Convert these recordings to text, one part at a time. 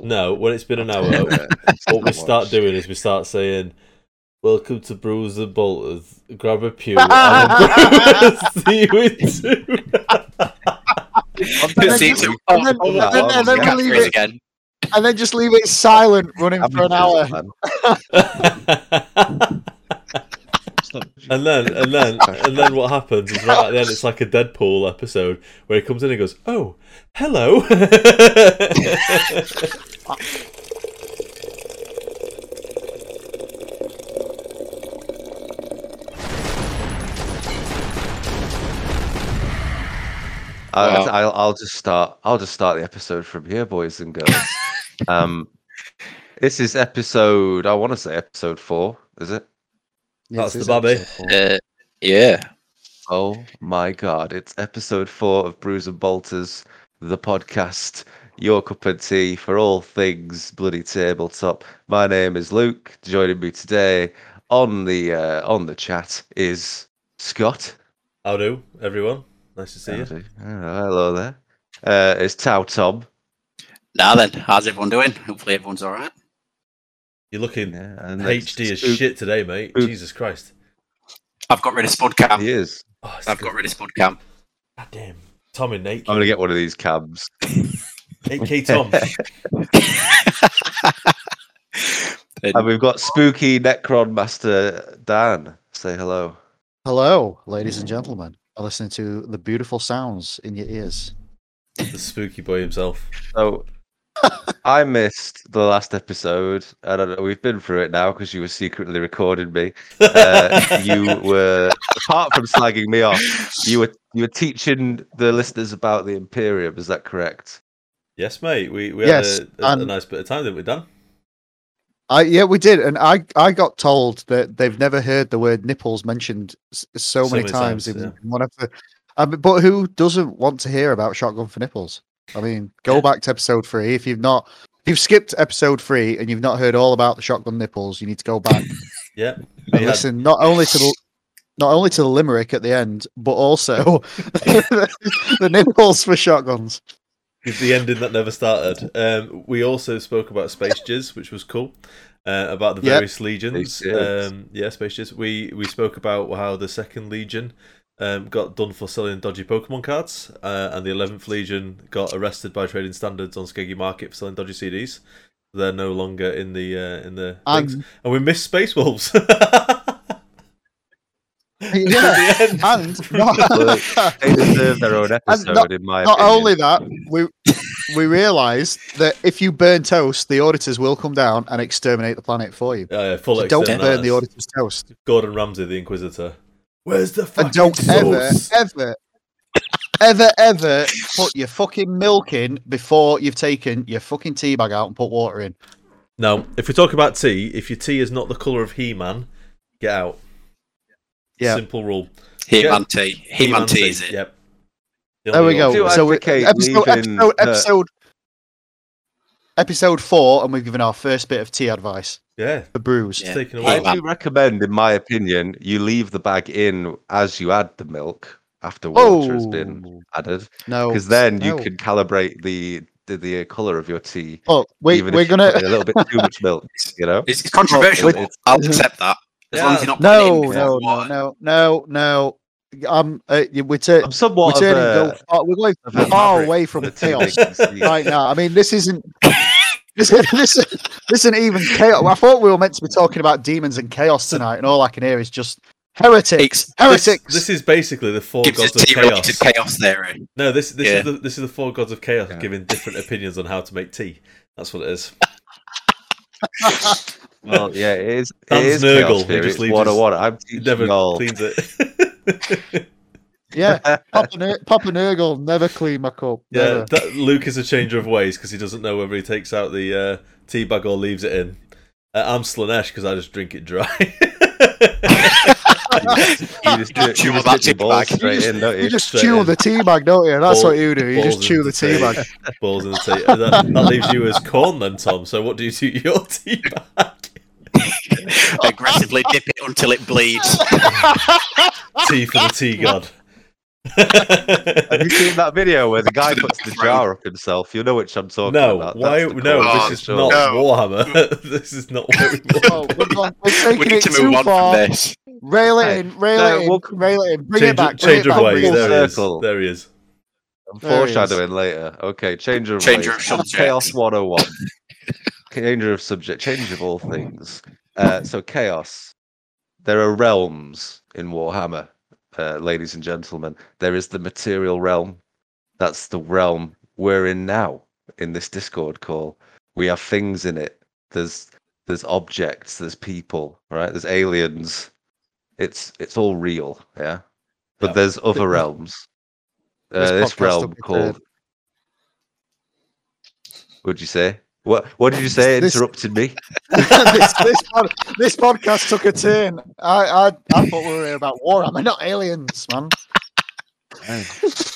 jingle. No, when it's been an hour, what we start doing is we start saying, "Welcome to Brews and Bolters. Grab a pew and a. See you in two. And then See, just- so- and then- and then- and then yeah. we leave it, again. and then just leave it silent, running for an hour. and then, and then, and then, what happens is right at the end, it's like a Deadpool episode where he comes in and goes, "Oh, hello." I, Wow. I'll, I'll just start. I'll just start the episode from here, boys and girls. um, this is episode. I want to say episode four. Is it? That's the it's babby. episode four. Uh, yeah. Oh my god! It's episode four of Brews and Bolters, the podcast. Your cup of tea for all things bloody tabletop. My name is Luke. Joining me today on the uh, on the chat is Scott. How do everyone? Nice to see you. Howdy. Oh, hello there. Uh, it's Tau Tom. Now then, how's everyone doing? Hopefully everyone's all right. You're looking Yeah, and HD as shit today, mate. Spook. Jesus Christ. I've got rid of Spud Cam. He is. Oh, I've good. got rid of Spud Cam. God damn. Tom and Nate. I'm gonna get one of these cabs. 8K Tom. And we've got spooky Necron Master Dan. Say hello. Hello, ladies and gentlemen. Are listening to the beautiful sounds in your ears. the spooky boy himself. So I missed the last episode. I don't know. We've been through it now because you were secretly recording me. Uh, you were apart from slagging me off. You were you were teaching the listeners about the Imperium. Is that correct? Yes, mate. We, we Yes, had a, a, a nice bit of time, didn't we, done. I yeah, we did, and I I got told that they've never heard the word nipples mentioned so, So many, many times, times, in yeah. one of the. I but who doesn't want to hear about shotgun for nipples? I mean, go Yeah. back to episode three if you've not. If you've skipped episode three and you've not heard all about the shotgun nipples, you need to go back Yeah. We and had- listen not only to the not only to the limerick at the end, but also the nipples for shotguns. It's the ending that never started. Um, we also spoke about Space Jizz, which was cool. Uh, about the Yep. various legions. Um, yeah, Space Jizz. We we spoke about how the second legion um, got done for selling dodgy Pokemon cards, uh, and the eleventh legion got arrested by trading standards on Skeggy Market for selling dodgy CDs. They're no longer in the uh, in the things. And and we missed Space Wolves. yeah, At the end. and not, They deserve their own episode, not- in my not opinion. only that, we we realised that if you burn toast, the auditors will come down and exterminate the planet for you. Uh, full So don't burn the auditors' toast, Gordon Ramsay, the Inquisitor. Where's the fucking and don't ever, sauce? ever, ever, ever put your fucking milk in before you've taken your fucking tea bag out and put water in. No, if we talk about tea, if your tea is not the colour of He-Man, get out. Yeah. Simple rule. He-Man tea. He-Man T is it? Yep. The There we go. So we, advocate episode, leaving episode, episode, episode four, and we've given our first bit of tea advice Yeah, for brews. Yeah. taken I away. Hey, do recommend, in my opinion, you leave the bag in as you add the milk after water has been Oh added, no, because then you can calibrate the the, the color of your tea. Oh, we, even we're if gonna a little bit too much milk, you know. It's, it's controversial, Well, it's- I'll accept that. As long as you're not putting it No, no, no, no, no, no. Um, uh, we're, tur- I'm we're somewhat turning a, go far, we're going far away from the tea chaos right now. I mean, this isn't. This, this, this isn't even chaos. I thought we were meant to be talking about demons and chaos tonight, and all I can hear is just heretics, It's This, heretics. this is basically the four gives gods of tea-related chaos. chaos theory. No, this this Yeah. is the this is the four gods of chaos Yeah. giving different opinions on how to make tea. That's what it is. Well, yeah, it is. It Dan's is Nurgle, chaos he theory. just It's leaves water, water. I'm It teaching never y'all. cleans it. Yeah, Papa, Ner- Papa Nurgle never clean my cup. yeah, that, Luke is a changer of ways because he doesn't know whether he takes out the uh, tea bag or leaves it in. Uh, I'm Slaanesh because I just drink it dry. You just, do, Chew you just that tea bag. straight in, don't You you? just Straight chew in. the tea bag, don't you? That's Ball- what you do. You just chew the tea bag. Balls in the tea. That, that leaves you as Khorne then, Tom. So what do you do to your tea bag? Aggressively dip it until it bleeds. tea for the tea god. Have you seen that video where the guy puts the jar up himself? You know which I'm talking no, about. why? That's the No, core this is show. not No. Warhammer. this is not what we want. Oh, we're, gone- taking We need it to too move on far. from this. Rail it Hey, in, rail no, it in, we'll- rail it in. Bring change it back. bring change it of back, ways. There he is. There he is. I'm There he is. foreshadowing later. Okay, change of Change ways. of subject. Chaos 101. change of subject, change of all things. Uh, so chaos. There are realms in Warhammer, uh, ladies and gentlemen. There is the material realm. That's the realm we're in now in this Discord call. We have things in it. There's there's objects. There's people. Right. There's aliens. It's it's all real. Yeah. But Yeah. there's other realms. Uh, This this realm called. What'd you say? What What did you say? This- Interrupted me. this, this, pod, this podcast took a turn. I, I, I thought we were here about Warhammer, not aliens, man.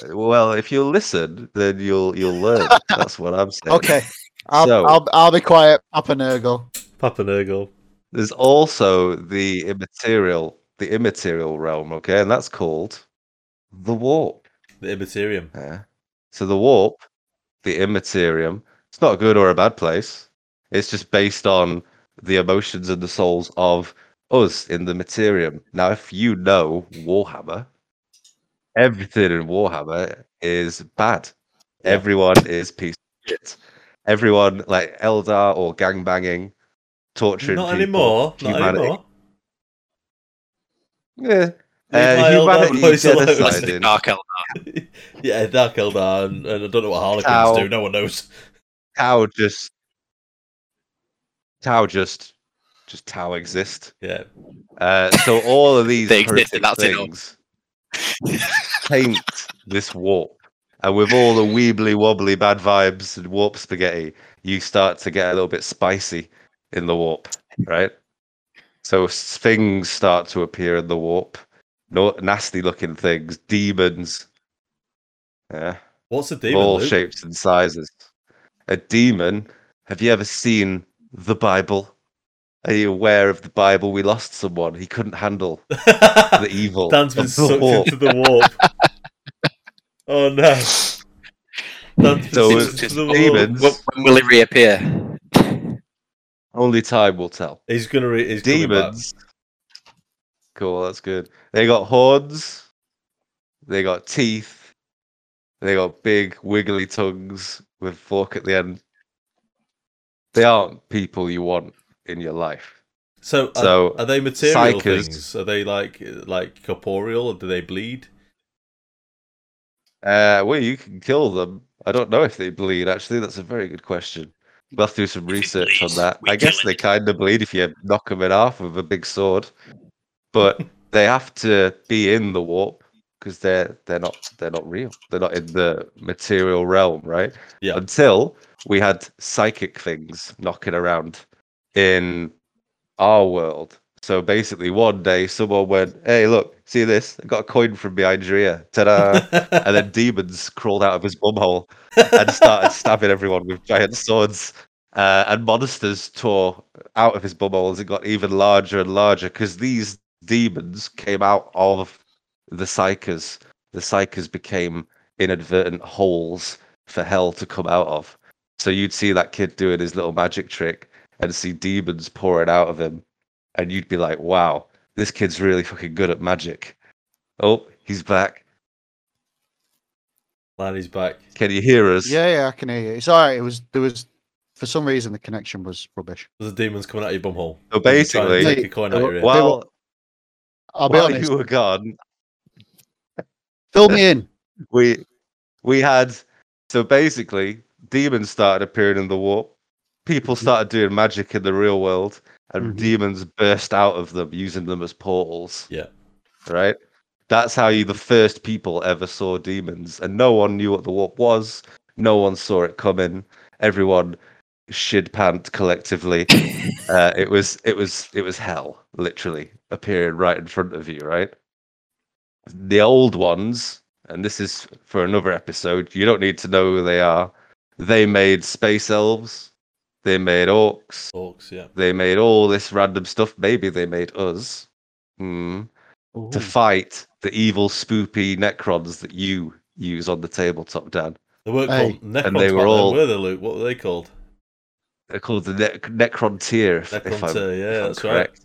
well, if you listen, then you'll you'll learn. That's what I'm saying. Okay, I'll, So- I'll, I'll be quiet. Papa Nurgle. Papa Nurgle. There's also the immaterial, the immaterial realm. Okay, and that's called the warp. The Immaterium. Yeah. So the warp, the immaterium, it's not a good or a bad place. It's just based on the emotions and the souls of us in the materium. Now, if you know Warhammer, everything in Warhammer is bad. Yeah. Everyone is piece of shit. Everyone like Eldar or gangbanging, torturing Not people, anymore. Not anymore. Yeah. Leave Uh, my Eldar humanity boys alone. Dark Eldar. yeah, Dark Eldar, and, and I don't know what Harlequins Cow. do. No one knows. Tau just Tau just just Tau exist. Yeah. Uh, so all of these They exist, that's things paint this warp. And with all the weebly wobbly bad vibes and warp spaghetti, you start to get a little bit spicy in the warp, right? So things start to appear in the warp. No nasty looking things, demons. Yeah What's a demon? all Luke? shapes and sizes. A demon. Have you ever seen the Bible? Are you aware of the Bible? We lost someone. He couldn't handle the evil. Dan's been the sucked warp. into the warp. oh no. Dan's been So sucked into the warp. demons. When, when will he reappear? Only time will tell. He's gonna. Re- he's coming back. Demons. Cool, that's good. They got horns. They got teeth. They got big wiggly tongues with fork at the end. They aren't people you want in your life. So, are, So, are they material psykers- things? Are they like like corporeal? Or do they bleed? Uh, well, you can kill them. I don't know if they bleed. Actually, that's a very good question. We'll have to do some If it research on that. I guess they it. kind of bleed if you knock them in half with a big sword, but they have to be in the warp because they're they're not they're not real. They're not in the material realm, right? Yeah. Until we had psychic things knocking around in our world. So basically, one day someone went, "Hey, look, see this? I got a coin from behind your ear." Ta-da! and then demons crawled out of his bumhole and started stabbing everyone with giant swords. Uh, and monsters tore out of his bumhole as it got even larger and larger because these demons came out of the psykers. The psykers became inadvertent holes for hell to come out of. So you'd see that kid doing his little magic trick and see demons pouring out of him. And you'd be like, wow, this kid's really fucking good at magic. Oh, he's back. Lanny's back. Can you hear us? Yeah, yeah, I can hear you. It's all right. It was there was for some reason the connection was rubbish. There's a demons coming out of your bumhole. So basically, take a coin out your ear. while, I'll be honest. you were gone, Fill me in. we we had so basically demons started appearing in the warp. People started doing magic in the real world, and Mhm. demons burst out of them using them as portals. Yeah. Right. That's how you the first people ever saw demons, and no one knew what the warp was. No one saw it coming. Everyone shit pant collectively. uh, it was it was it was hell, literally appearing right in front of you. Right. The old ones, and this is for another episode. You don't need to know who they are. They made space elves. They made orcs. Orcs, yeah. They made all this random stuff. Maybe they made us. Hmm. to fight the evil, spoopy Necrons that you use on the tabletop, Dan. They weren't Hey. called Necrons And they were all- were they, Luke? What were they called? They're called the ne- Necrontyr. If, if I'm, yeah, if I'm that's right. correct.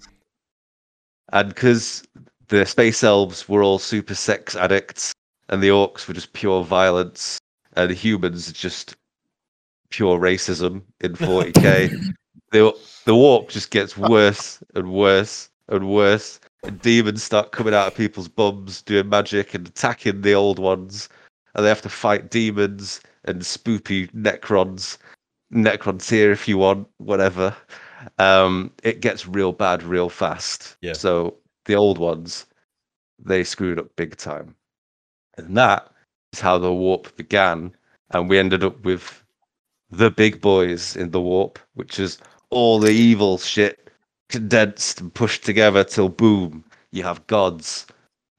And because the space elves were all super sex addicts, and the orcs were just pure violence, and the humans just pure racism in 40k. the the warp just gets worse and worse and worse. And demons start coming out of people's bums, doing magic and attacking the old ones, and they have to fight demons and spoopy necrons, Necrontyr if you want, whatever. Um, it gets real bad real fast. Yeah. So the old ones, they screwed up big time, and that is how the warp began. And we ended up with the big boys in the warp, which is all the evil shit condensed and pushed together till boom, you have gods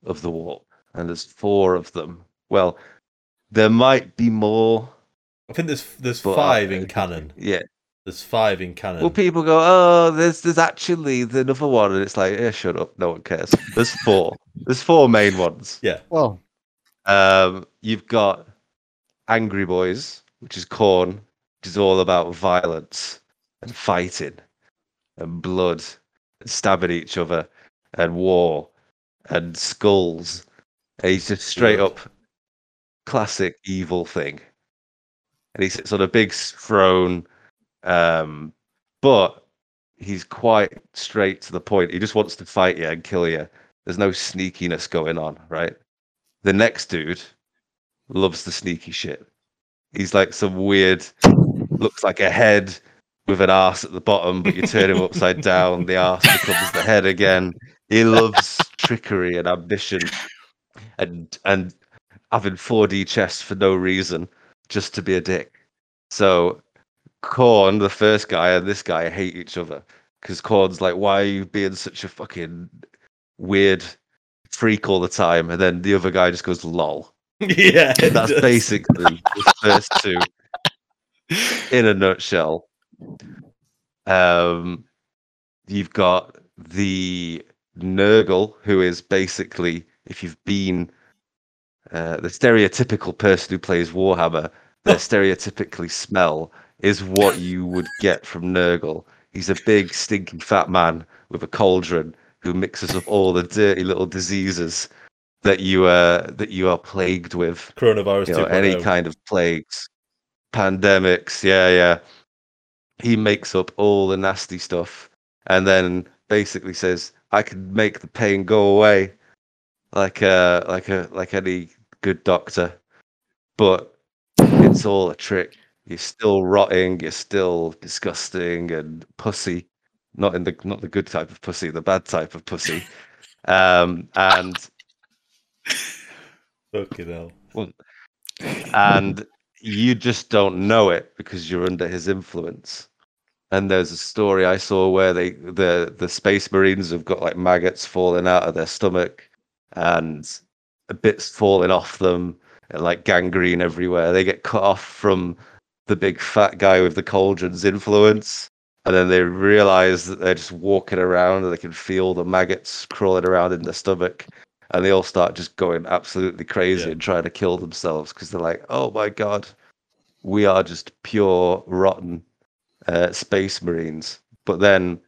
of the warp. And there's four of them. Well, there might be more. I think there's there's uh, five in canon. Yeah. There's five in canon. Well, people go, oh, there's there's actually the another one, and it's like, yeah, shut up, no one cares. There's four. there's four main ones. Yeah. Well, Um, you've got Angry Boys, which is Khorne, which is all about violence and fighting and blood and stabbing each other and war and skulls. And he's just straight Blood. up classic evil thing. And he sits on a big s- throne, um, but he's quite straight to the point. He just wants to fight you and kill you. There's no sneakiness going on, right? The next dude loves the sneaky shit. He's like some weird, looks like a head with an ass at the bottom, but you turn him upside down, the ass becomes the head again. He loves trickery and ambition and and having 4D chess for no reason, just to be a dick. So Khorne, the first guy, and this guy hate each other. Because Khorne's like, why are you being such a fucking weird freak all the time? And then the other guy just goes, lol. yeah, That's does. basically the first two in a nutshell. Um, you've got the Nurgle, who is basically, if you've been uh, the stereotypical person who plays Warhammer, their stereotypically smell is what you would get from Nurgle. He's a big, stinking fat man with a cauldron who mixes up all the dirty little diseases that you uh, that you are plagued with coronavirus. you know, any kind of plagues, pandemics. Yeah, yeah. He makes up all the nasty stuff and then basically says, "I can make the pain go away," like a like a like any good doctor. But it's all a trick. You're still rotting. You're still disgusting and pussy. Not in the not the good type of pussy, the bad type of pussy. Um, and Fucking hell. and you just don't know it because you're under his influence. And there's a story I saw where they the the space marines have got like maggots falling out of their stomach and bits falling off them and like gangrene everywhere. They get cut off from the big fat guy with the cauldron's influence. And then they realize that they're just walking around and they can feel the maggots crawling around in their stomach. And they all start just going absolutely crazy Yeah. and trying to kill themselves because they're like, oh my God, we are just pure rotten uh, space marines. But then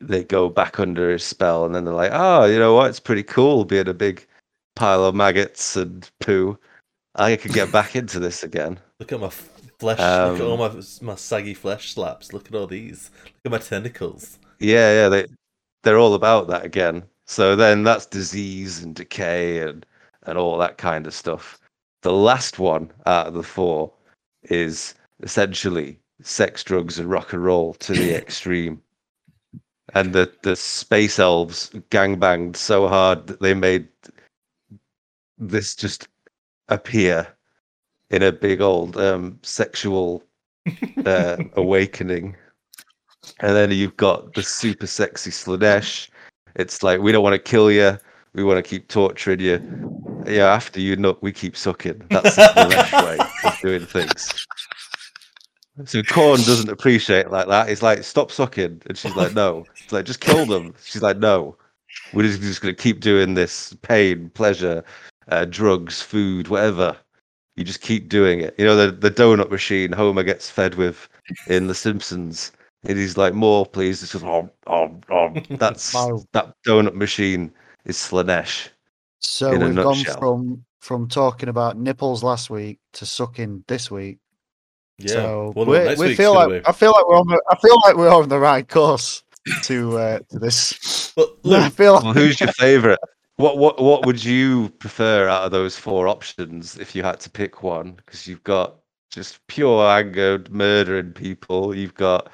they go back under his spell and then they're like, oh, you know what? It's pretty cool being a big pile of maggots and poo. I could get back into this again. Look at my f- flesh. look at all Um, my my saggy flesh slaps. Look at all these. Look at my tentacles. Yeah, yeah, they they're all about that again. So then that's disease and decay and and all that kind of stuff. The last one out of the four is essentially sex, drugs, and rock and roll to the extreme. And the the space elves gangbanged so hard that they made this just appear in a big old um, sexual uh, awakening. And then you've got the super sexy Slaanesh. It's like we don't want to kill you. We want to keep torturing you. Yeah, after you nut, we keep sucking. That's the Slaanesh way of doing things. So Khorne doesn't appreciate it like that. He's like, stop sucking. And she's like, no. He's like, just kill them. She's like, no. We're just, just going to keep doing this pain, pleasure, uh, drugs, food, whatever. You just keep doing it. You know, the, the donut machine Homer gets fed with in The Simpsons. And he's like, more, please. It's just, oh, oh, oh. That's that donut machine is Slaanesh. So In we've gone from from talking about nipples last week to sucking this week. Yeah. so Wonder what we next we feel like be. I feel like we're on the I feel like we're on the right course to uh, to this. But I feel like Well, who's your favorite? What what what would you prefer out of those four options if you had to pick one? Because you've got just pure anger, murdering people. You've got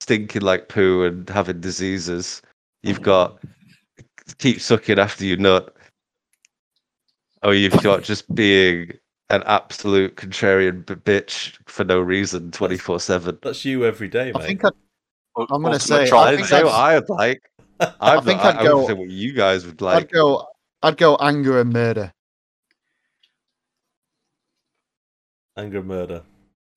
stinking like poo and having diseases. You've got keep sucking after you nut. Or you've got just being an absolute contrarian b- bitch for no reason, twenty four seven. that's you every day, mate. I think I. I'm gonna say. I I think say what I'd like. I'm think not, I, I'd I go- would say what you guys would I'd like. go I'd go anger and murder. Anger, and murder.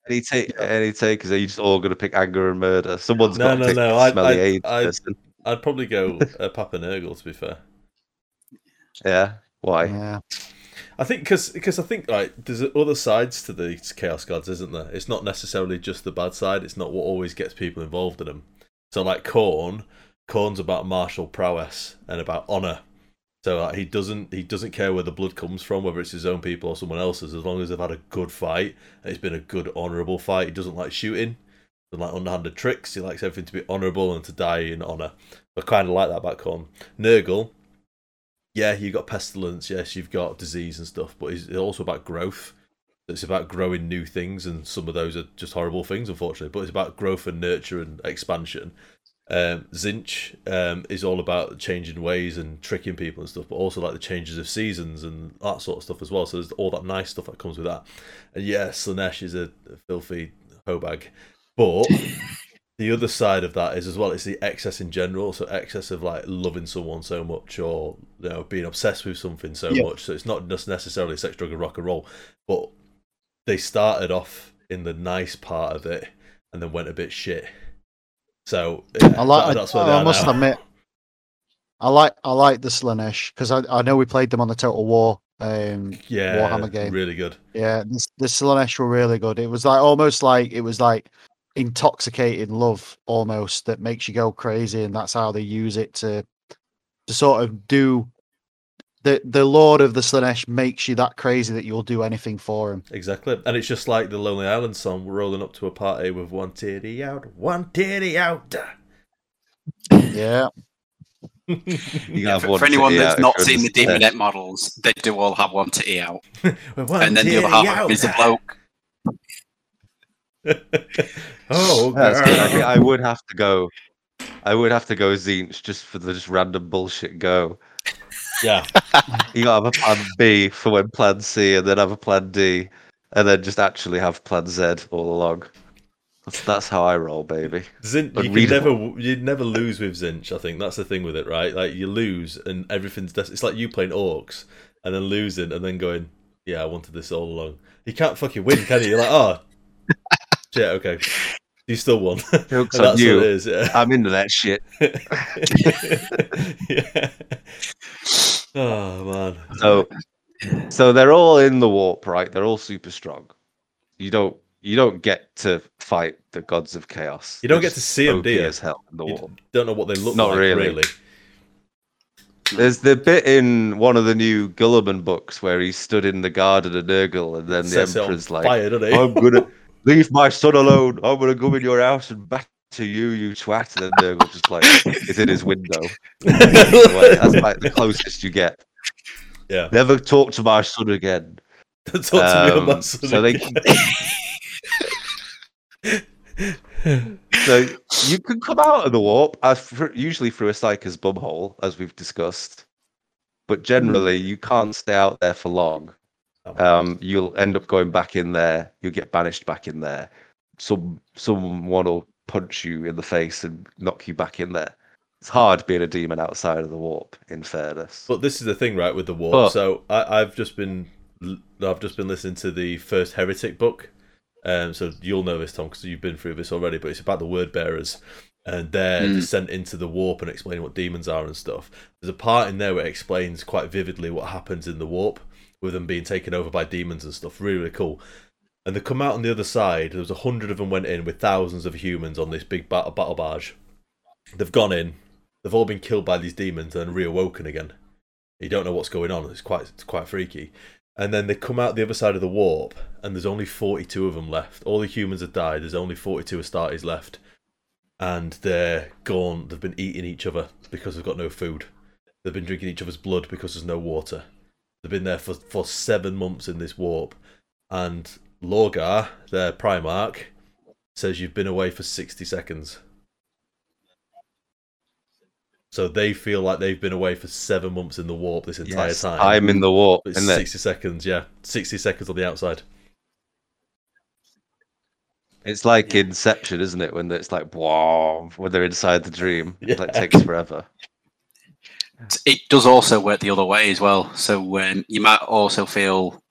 Any take, any takers? Are you just all going to pick anger and murder? Someone's No, got to no, pick no, I'd- smelly I'd- AIDS I'd- person. I'd probably go uh, Papa Nurgle, to be fair. Yeah, why? Yeah. I think because I think like there's other sides to the Chaos Gods, isn't there? It's not necessarily just the bad side. It's not what always gets people involved in them. So like Khorne, Khorne's about martial prowess and about honor. So he doesn't he doesn't care where the blood comes from, whether it's his own people or someone else's, as long as they've had a good fight. And it's been a good honourable fight. He doesn't like shooting, doesn't like underhanded tricks. He likes everything to be honourable and to die in honour. I kind of like that back Khorne. Nurgle, yeah, you've got pestilence, yes, you've got disease and stuff, but it's also about growth. It's about growing new things, and some of those are just horrible things, unfortunately. But it's about growth and nurture and expansion. Um, Tzeentch um, is all about changing ways and tricking people and stuff, but also like the changes of seasons and that sort of stuff as well. So there's all that nice stuff that comes with that. And yeah, Slaanesh is a, a filthy hobag, but the other side of that is as well it's the excess in general so excess of like loving someone so much or you know being obsessed with something so Yeah. much so it's not just necessarily sex drug and rock and roll but they started off in the nice part of it and then went a bit shit so yeah, I like that- I, that's where they I must now. admit I like I like the Slaanesh because I, I know we played them on the Total War um yeah Warhammer game. really good Yeah, the, the Slaanesh were really good. It was like almost like it was like intoxicating love almost that makes you go crazy, and that's how they use it to to sort of do the the Lord of the Slaanesh makes you that crazy that you'll do anything for him. exactly and it's just like the lonely island song we're rolling up to a party with one titty out one titty out Yeah, Yeah, for, for anyone that's out not seen the just, Daemonette models, they do all have one titty out, and then the other half out. is a bloke. oh, That's good. I. I would have to go. I would have to go Tzeentch just for the just random bullshit go. Yeah. You gotta have a plan B for when plan C, and then have a plan D, and then just actually have plan Z all along. That's, that's how I roll, baby. Zin, you can never, you'd never lose with Tzeentch. I think that's the thing with it, right? Like you lose and everything's des- it's like you playing orcs and then losing and then going, yeah, I wanted this all along. You can't fucking win, can you? You're like, oh, shit, okay, you still won. That's on you. what it is. Yeah. I'm into that shit. yeah. Oh man. So, so they're all in the warp, right? They're all super strong. You don't, you don't get to fight the gods of chaos. You don't They're get to see them, do you? As hell in the You warp. don't know what they look Not like, really. really. There's the bit in one of the new Guilliman books where he stood in the garden of Nurgle, and then the it emperor's like, fire? "I'm gonna leave my son alone. I'm gonna go in your house and batter you, you twat." And then just like is in his window. That's like the closest you get. yeah. Never talk to my son again. Talk to me Um, about so they so you can come out of the warp as usually through a psyker's bumhole, as we've discussed. But generally, you can't stay out there for long. Um, you'll end up going back in there. You'll get banished back in there. Some someone will punch you in the face and knock you back in there. It's hard being a demon outside of the warp. In fairness, But this is the thing, right, with the warp. But- so I, I've just been, I've just been listening to the first heretic book. Um, so you'll know this, Tom, because you've been through this already. But it's about the word bearers, and their Mm. descent into the warp and explaining what demons are and stuff. There's a part in there where it explains quite vividly what happens in the warp with them being taken over by demons and stuff. Really, really cool. And they come out on the other side. There was a hundred of them went in with thousands of humans on this big battle, battle barge. They've gone in. They've all been killed by these demons and reawoken again. You don't know what's going on. It's quite it's quite freaky. And then they come out the other side of the warp, and there's only 42 of them left. All the humans have died. There's only 42 Astartes left, and they're gone. They've been eating each other because they've got no food. They've been drinking each other's blood because there's no water. They've been there for, for seven months in this warp, and Lorgar, their Primarch, says you've been away for 60 seconds. So they feel like they've been away for seven months in the warp this entire Yes, time. I'm in the warp, It's isn't it? 60 seconds, yeah. 60 seconds on the outside. It's like Yeah. Inception, isn't it? When it's like, wow, when they're inside the dream, it like takes forever. It does also work the other way as well. So um, you might also feel,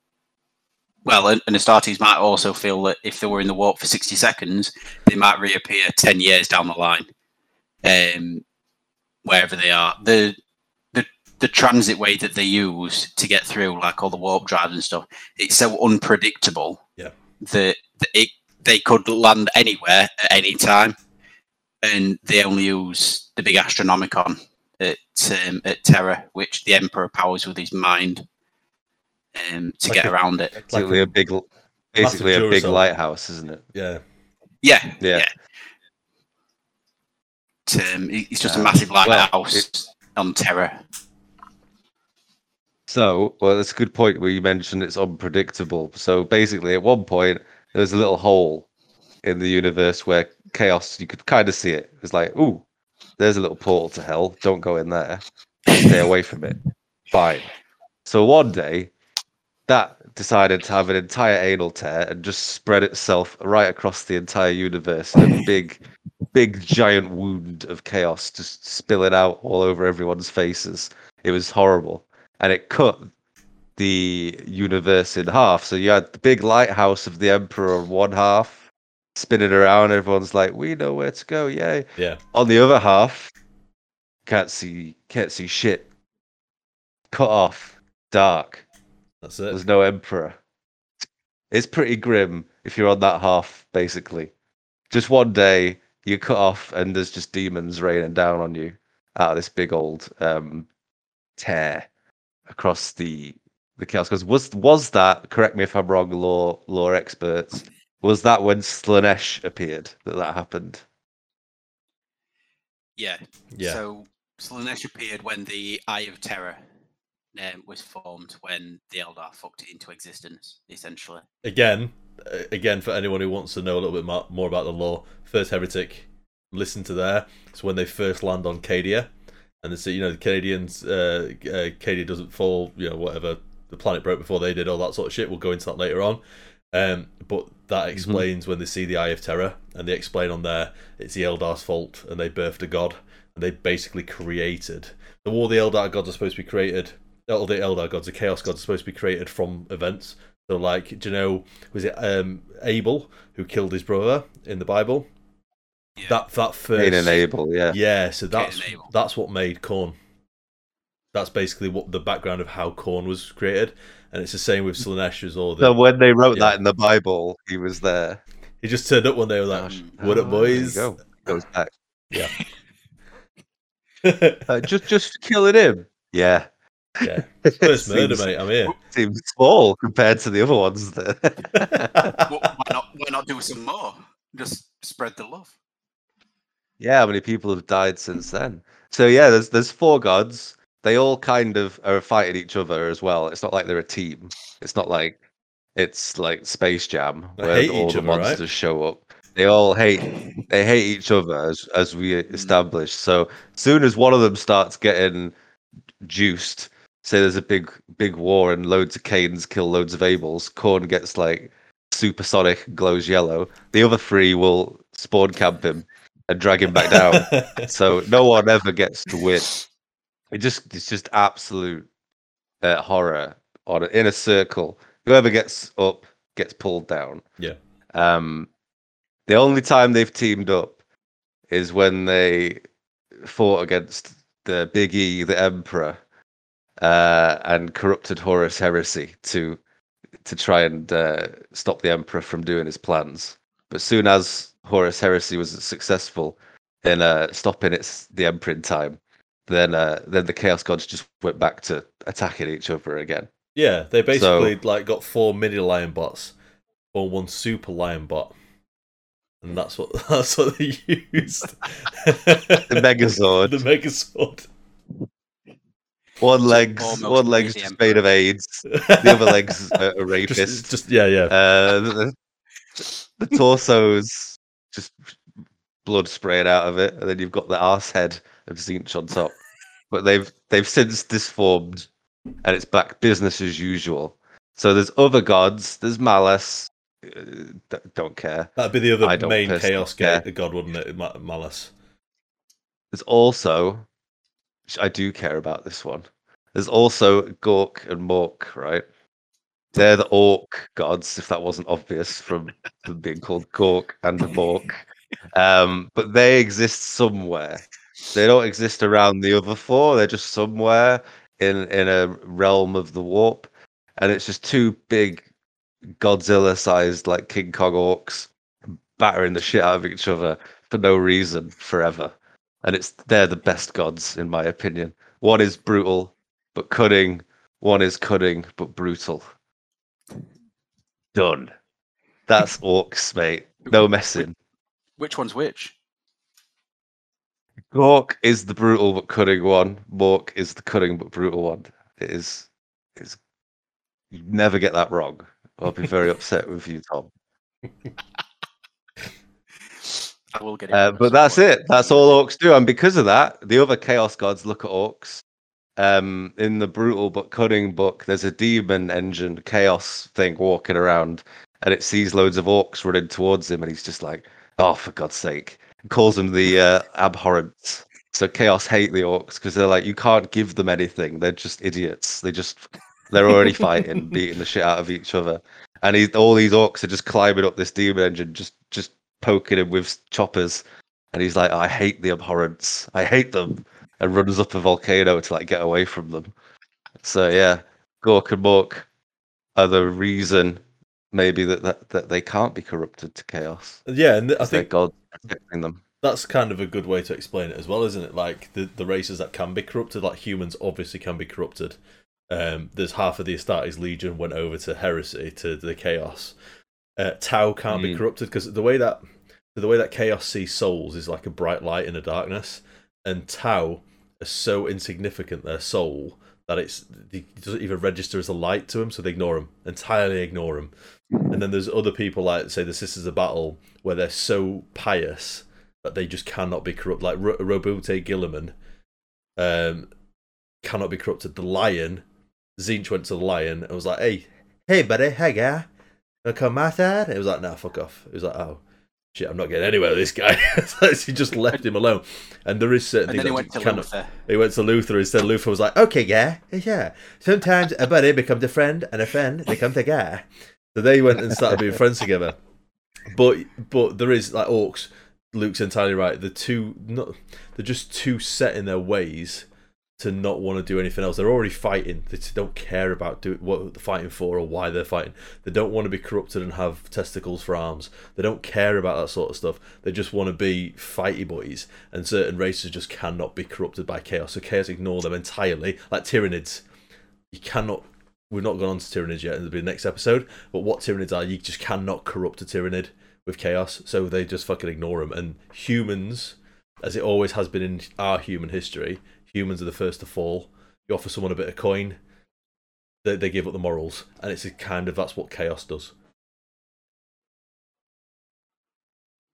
well, and Astartes might also feel that if they were in the warp for 60 seconds, they might reappear 10 years down the line, um, wherever they are. The, the, the transit way that they use to get through, like all the warp drives and stuff, it's so unpredictable Yeah. that, that it, they could land anywhere at any time. And they only use the big Astronomicon at um, at Terra, which the Emperor powers with his mind um, to Like get a- around it. Basically, a big, basically a big lighthouse, isn't it? Yeah. Yeah, Yeah. yeah. It's, um, it's just a Uh, massive well, lighthouse on Terra. So, well, that's a good point where you mentioned it's unpredictable. So basically, at one point, there was a little hole in the universe where chaos, you could kind of see it. It was like, ooh, there's a little portal to hell. Don't go in there. Stay away from it. Fine. So one day, that decided to have an entire anal tear and just spread itself right across the entire universe in a big, big, giant wound of chaos, just spilling out all over everyone's faces. It was horrible and it cut the universe in half. So you had the big lighthouse of the Emperor on one half, spinning around. Everyone's like, "We know where to go!" Yay! Yeah. On the other half, can't see, can't see shit. Cut off, dark. That's it. There's no Emperor. It's pretty grim if you're on that half, basically. Just one day you cut off, and there's just demons raining down on you out of this big old um, tear across the the chaos. Because was was that? Correct me if I'm wrong, lore lore experts. Was that when Slaanesh appeared that that happened? Yeah. Yeah. So Slaanesh appeared when the Eye of Terror um, was formed, when the Eldar fucked it into existence, essentially. again, again, for anyone who wants to know a little bit more about the lore, First Heretic, listen to there. It's when they first land on Cadia, and it's you know the Cadians, uh, uh, Cadia doesn't fall, you know whatever the planet broke before they did, all that sort of shit. We'll go into that later on. Um, but that explains when they see the Eye of Terror, and they explain on there it's the Eldar's fault, and they birthed a god, and they basically created the war. the Eldar gods are supposed to be created. All the Eldar gods, the Chaos gods, are supposed to be created from events. So, like, do you know, was it um, Abel who killed his brother in the Bible? Yeah. That that first, Cain and Abel, yeah. yeah. So that's that's what made Khorne. That's basically what the background of how Khorne was created, and it's the same with Slaanesh as all the. So when they wrote Yeah. that in the Bible, he was there. he just turned up one day, and was like, Gosh. "What up, Oh, there you boys?" go. Goes back. Yeah. Uh, just just killing him. Yeah. yeah. First murder, Seems- mate. I'm here. Seems small compared to the other ones. There. Wh- why not? Why not do some more? Just spread the love. yeah, how many people have died since then? So yeah, there's there's four gods. They all kind of are fighting each other as well. It's not like they're a team. It's not like it's like Space Jam where all the other, right? monsters show up. They all hate they hate each other as as we hmm. established. So soon as one of them starts getting juiced, say there's a big big war and loads of Cains kill loads of Abels, Khorne gets like supersonic, glows yellow. The other three will spawn camp him and drag him back down. so no one ever gets to win. It just it's just absolute uh, horror on in a circle. Whoever gets up gets pulled down. Yeah. Um, the only time they've teamed up is when they fought against the Big E, the Emperor, uh, and corrupted Horus Heresy to to try and uh, stop the Emperor from doing his plans. But soon as Horus Heresy was successful in uh, stopping its the Emperor in time, then uh, then the Chaos Gods just went back to attacking each other again. Yeah, they basically so, like got four mini lion bots or one super lion bot. And that's what that's what they used. the Megazord. the Megazord. One leg's one leg's just made of AIDS. The other leg's a, a rapist. Just, just, yeah, yeah. Uh, the, the torso's just blood spraying out of it, and then you've got the arse head of Tzeentch on top. But they've they've since disformed, and it's back business as usual. So there's other gods. There's Malice. Uh, don't care. That'd be the other main chaos care. god, wouldn't it? Malice. There's also I do care about this one. There's also Gork and Mork, right? They're the orc gods, if that wasn't obvious from being called Gork and Mork. Um, but they exist somewhere. They don't exist around the other four. They're just somewhere in in a realm of the warp, and it's just two big Godzilla-sized like King Kong orcs battering the shit out of each other for no reason forever and it's they're the best gods in my opinion. One is brutal but cunning. One is cunning but brutal. Done. That's orcs, mate. No messing. Which one's which? Gork is the brutal but cunning one. Mork is the cunning but brutal one. It is. Is you never get that wrong. I'll be very upset with you, Tom. I will get it. Uh, but that's point. it. That's all orcs do. And because of that, the other chaos gods look at orcs. Um, in the brutal but cunning book, there's a demon engine chaos thing walking around, and it sees loads of orcs running towards him, and he's just like, "Oh, for God's sake!" Calls them the uh, abhorrents. So chaos hate the orcs because they're like, you can't give them anything. They're just idiots. They just they're already fighting, beating the shit out of each other, and he, all these orcs are just climbing up this demon engine, just just poking him with choppers, and he's like, "I hate the abhorrents. I hate them," and runs up a volcano to like get away from them. So yeah, Gork and Mork are the reason maybe that, that, that they can't be corrupted to chaos. Yeah, and I think God protecting them. That's kind of a good way to explain it as well, isn't it? Like the, the races that can be corrupted, like humans obviously can be corrupted. Um, there's half of the Astartes Legion went over to heresy to the chaos, uh, Tau can't mm. be corrupted because the way that the way that chaos sees souls is like a bright light in the darkness, and Tau are so insignificant their soul that it's it doesn't even register as a light to them, so they ignore them entirely ignore them. And then there's other people like say the Sisters of Battle where they're so pious that they just cannot be corrupt. Like R- Roboute Guilliman um, cannot be corrupted. The Lion, Tzeentch went to the Lion and was like, "Hey, hey, buddy, hey, guy." come my side? It was like, no, fuck off. It was like, oh, shit, I'm not getting anywhere with this guy. so he just left him alone. And there is certain and things then he went to Luther. He went to Luther instead. Luther was like, okay, yeah, yeah. Sometimes a buddy becomes a friend, and a friend becomes a guy. So they went and started being friends together. But but there is like orcs. Luke's entirely right. The two, not, they're just too set in their ways to not want to do anything else. They're already fighting. They don't care about do, what they're fighting for or why they're fighting. They don't want to be corrupted and have testicles for arms. They don't care about that sort of stuff. They just want to be fighty boys. And certain races just cannot be corrupted by chaos. So chaos ignore them entirely. Like Tyranids. You cannot. We've not gone on to Tyranids yet. It'll be the next episode. But what Tyranids are, you just cannot corrupt a Tyranid with chaos. So they just fucking ignore them. And humans, as it always has been in our human history, humans are the first to fall. You offer someone a bit of coin, they, they give up the morals, and it's a kind of that's what chaos does.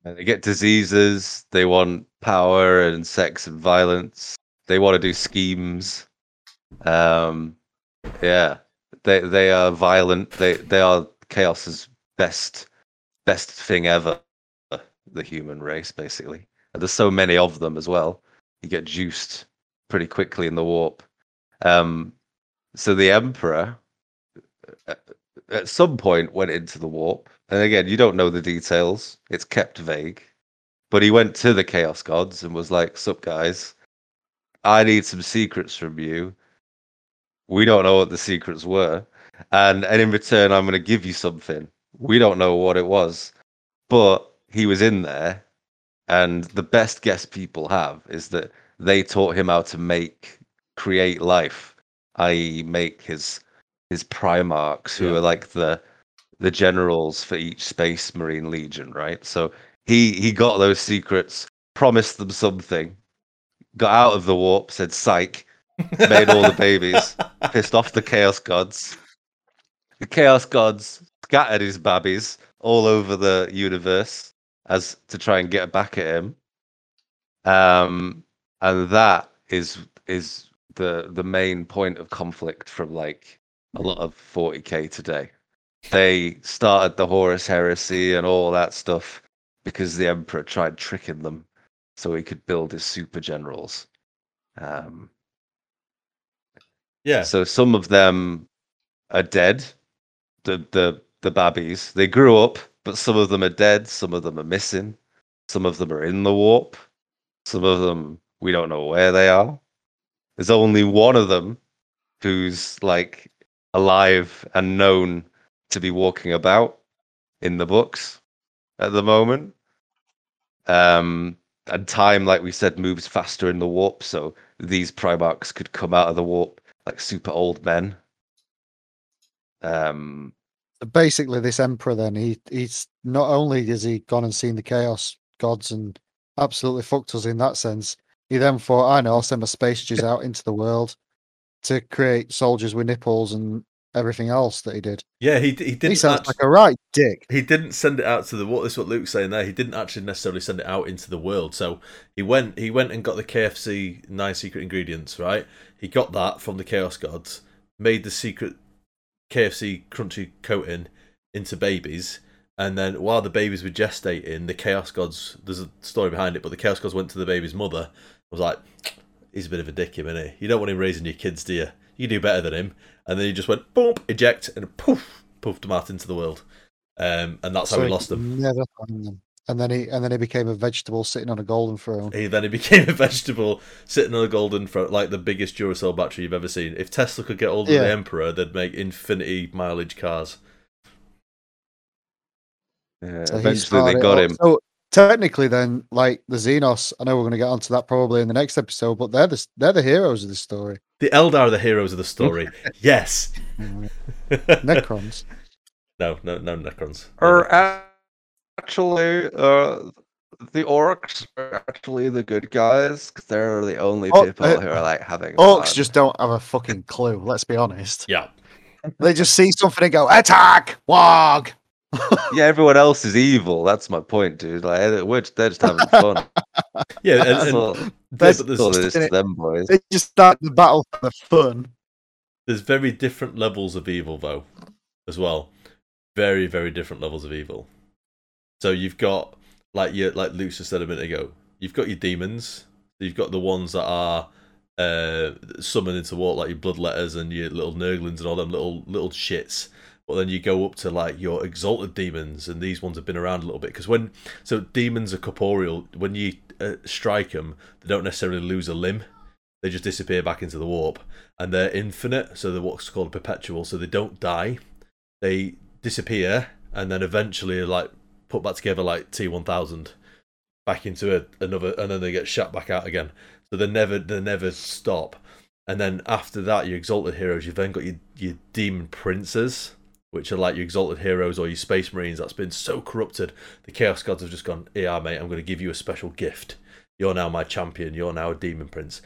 And They get diseases. They want power and sex and violence. They want to do schemes. Um, yeah, they they are violent. They they are chaos's best best thing ever. The human race, basically. And there's so many of them as well. You get juiced pretty quickly in the warp. Um, so the Emperor uh, at some point went into the warp, and again, you don't know the details; it's kept vague. But he went to the Chaos Gods and was like, "Sup, guys? I need some secrets from you. We don't know what the secrets were, and and in return, I'm going to give you something. We don't know what it was, but he was in there, and the best guess people have is that they taught him how to make create life, i.e., make his his primarchs, who Yeah. are like the the generals for each space marine legion, right? So he he got those secrets, promised them something, got out of the warp, said psych, made all the babies, pissed off the chaos gods. The chaos gods scattered his babbies all over the universe as to try and get back at him. Um, and that is is the the main point of conflict from like a lot of 40k today. They started the Horus heresy and all that stuff because the emperor tried tricking them so he could build his super generals. Um, Yeah. so some of them are dead. The the the babbies. They grew up, but some of them are dead, some of them are missing, some of them are in the warp, some of them we don't know where they are. There's only one of them who's like alive and known to be walking about in the books at the moment. Um and time, like we said, moves faster in the warp, so these Primarchs could come out of the warp like super old men. Um, Basically, this emperor then he he's not only has he gone and seen the chaos gods and absolutely fucked us in that sense. He then thought, I know, I'll send my space jizz out into the world to create soldiers with nipples and everything else that he did. Yeah, he he He didn't sounds act- like a right dick. he didn't send it out to the what this is what Luke's saying there. He didn't actually necessarily send it out into the world. So he went he went and got the KFC nine secret ingredients, right? He got that from the Chaos Gods, made the secret KFC crunchy coating into babies, and then while the babies were gestating, the Chaos Gods there's a story behind it, but the Chaos Gods went to the baby's mother, was like, He's a bit of a dick, him, isn't he? You don't want him raising your kids, do you? You do better than him. And then he just went boom, eject, and poof, poofed them out into the world. Um, and that's how So he he lost them. Never find them. And then he and then he became a vegetable sitting on a golden throne. He then he became a vegetable sitting on a golden throne, like the biggest Duracell battery you've ever seen. If Tesla could get older of Yeah. the Emperor, they'd make infinity mileage cars. yeah, So eventually they got him. So technically, then, like the Xenos, I know we're going to get onto that probably in the next episode, but they're the they're the heroes of the story. The Eldar are the heroes of the story. yes. Mm-hmm. Necrons. no, no, no Necrons. Or actually, uh, the orcs are actually the good guys because they're the only Oh, people uh, who are like having. Orcs plan. just don't have a fucking clue. Let's be honest. yeah. They just see something and go attack, wog. yeah, everyone else is evil. That's my point, dude. Like they're we're just, they're just having fun. Yeah, and, That's and all, yeah, That's that's all there's, it is to them boys. They just start the battle for the fun. there's very different levels of evil, though, as well. Very, very different levels of evil. So you've got, like you, like just said a minute ago, you've got your demons. You've got the ones that are uh, summoned into war, like your bloodletters and your little nurglings and all them little little shits. But then you go up to like your exalted demons, and these ones have been around a little bit because when so demons are corporeal. When you uh, strike them, they don't necessarily lose a limb; they just disappear back into the warp, and they're infinite. So they're what's called perpetual. So they don't die; they disappear, and then eventually like put back together like T one thousand, back into a, another, and then they get shot back out again. So they never they never stop. And then after that, your exalted heroes, you've then got your, your demon princes, which are like your exalted heroes or your space marines that's been so corrupted. The chaos gods have just gone, yeah, mate, I'm going to give you a special gift. You're now my champion. You're now a demon prince.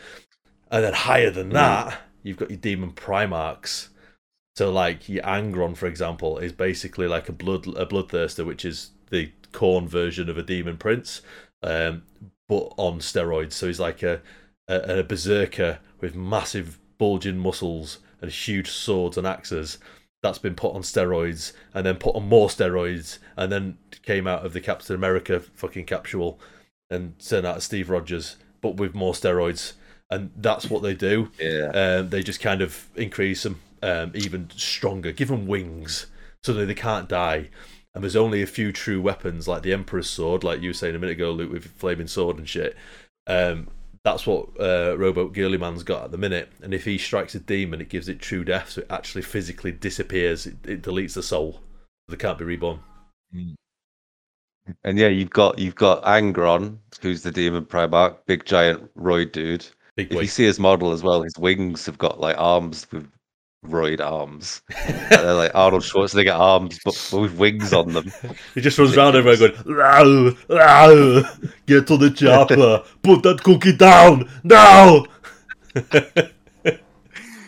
And then higher than hmm. that, you've got your demon primarchs. So like your Angron, for example, is basically like a blood a bloodthirster, which is the Khorne version of a demon prince, um, but on steroids. So he's like a, a a berserker with massive bulging muscles and huge swords and axes. That's been put on steroids and then put on more steroids and then came out of the Captain America fucking capsule and turned out Steve Rogers, but with more steroids. And that's what they do. Yeah. Um, they just kind of increase them um, even stronger, give them wings so that they can't die. And there's only a few true weapons like the Emperor's sword, like you were saying a minute ago, Luke, with flaming sword and shit. Um, that's what uh, Rowboat Girly Man's got at the minute. And if he strikes a demon, it gives it true death, so it actually physically disappears. It, it deletes the soul. They can't be reborn. And yeah, you've got you've got Angron, who's the demon Primarch, big giant roid dude. Big If you see his model as well, his wings have got like arms with roid arms. They're like Arnold Schwarzenegger arms, but with wings on them. He just runs around everywhere going, "Row, row, get to the chopper, put that cookie down, now!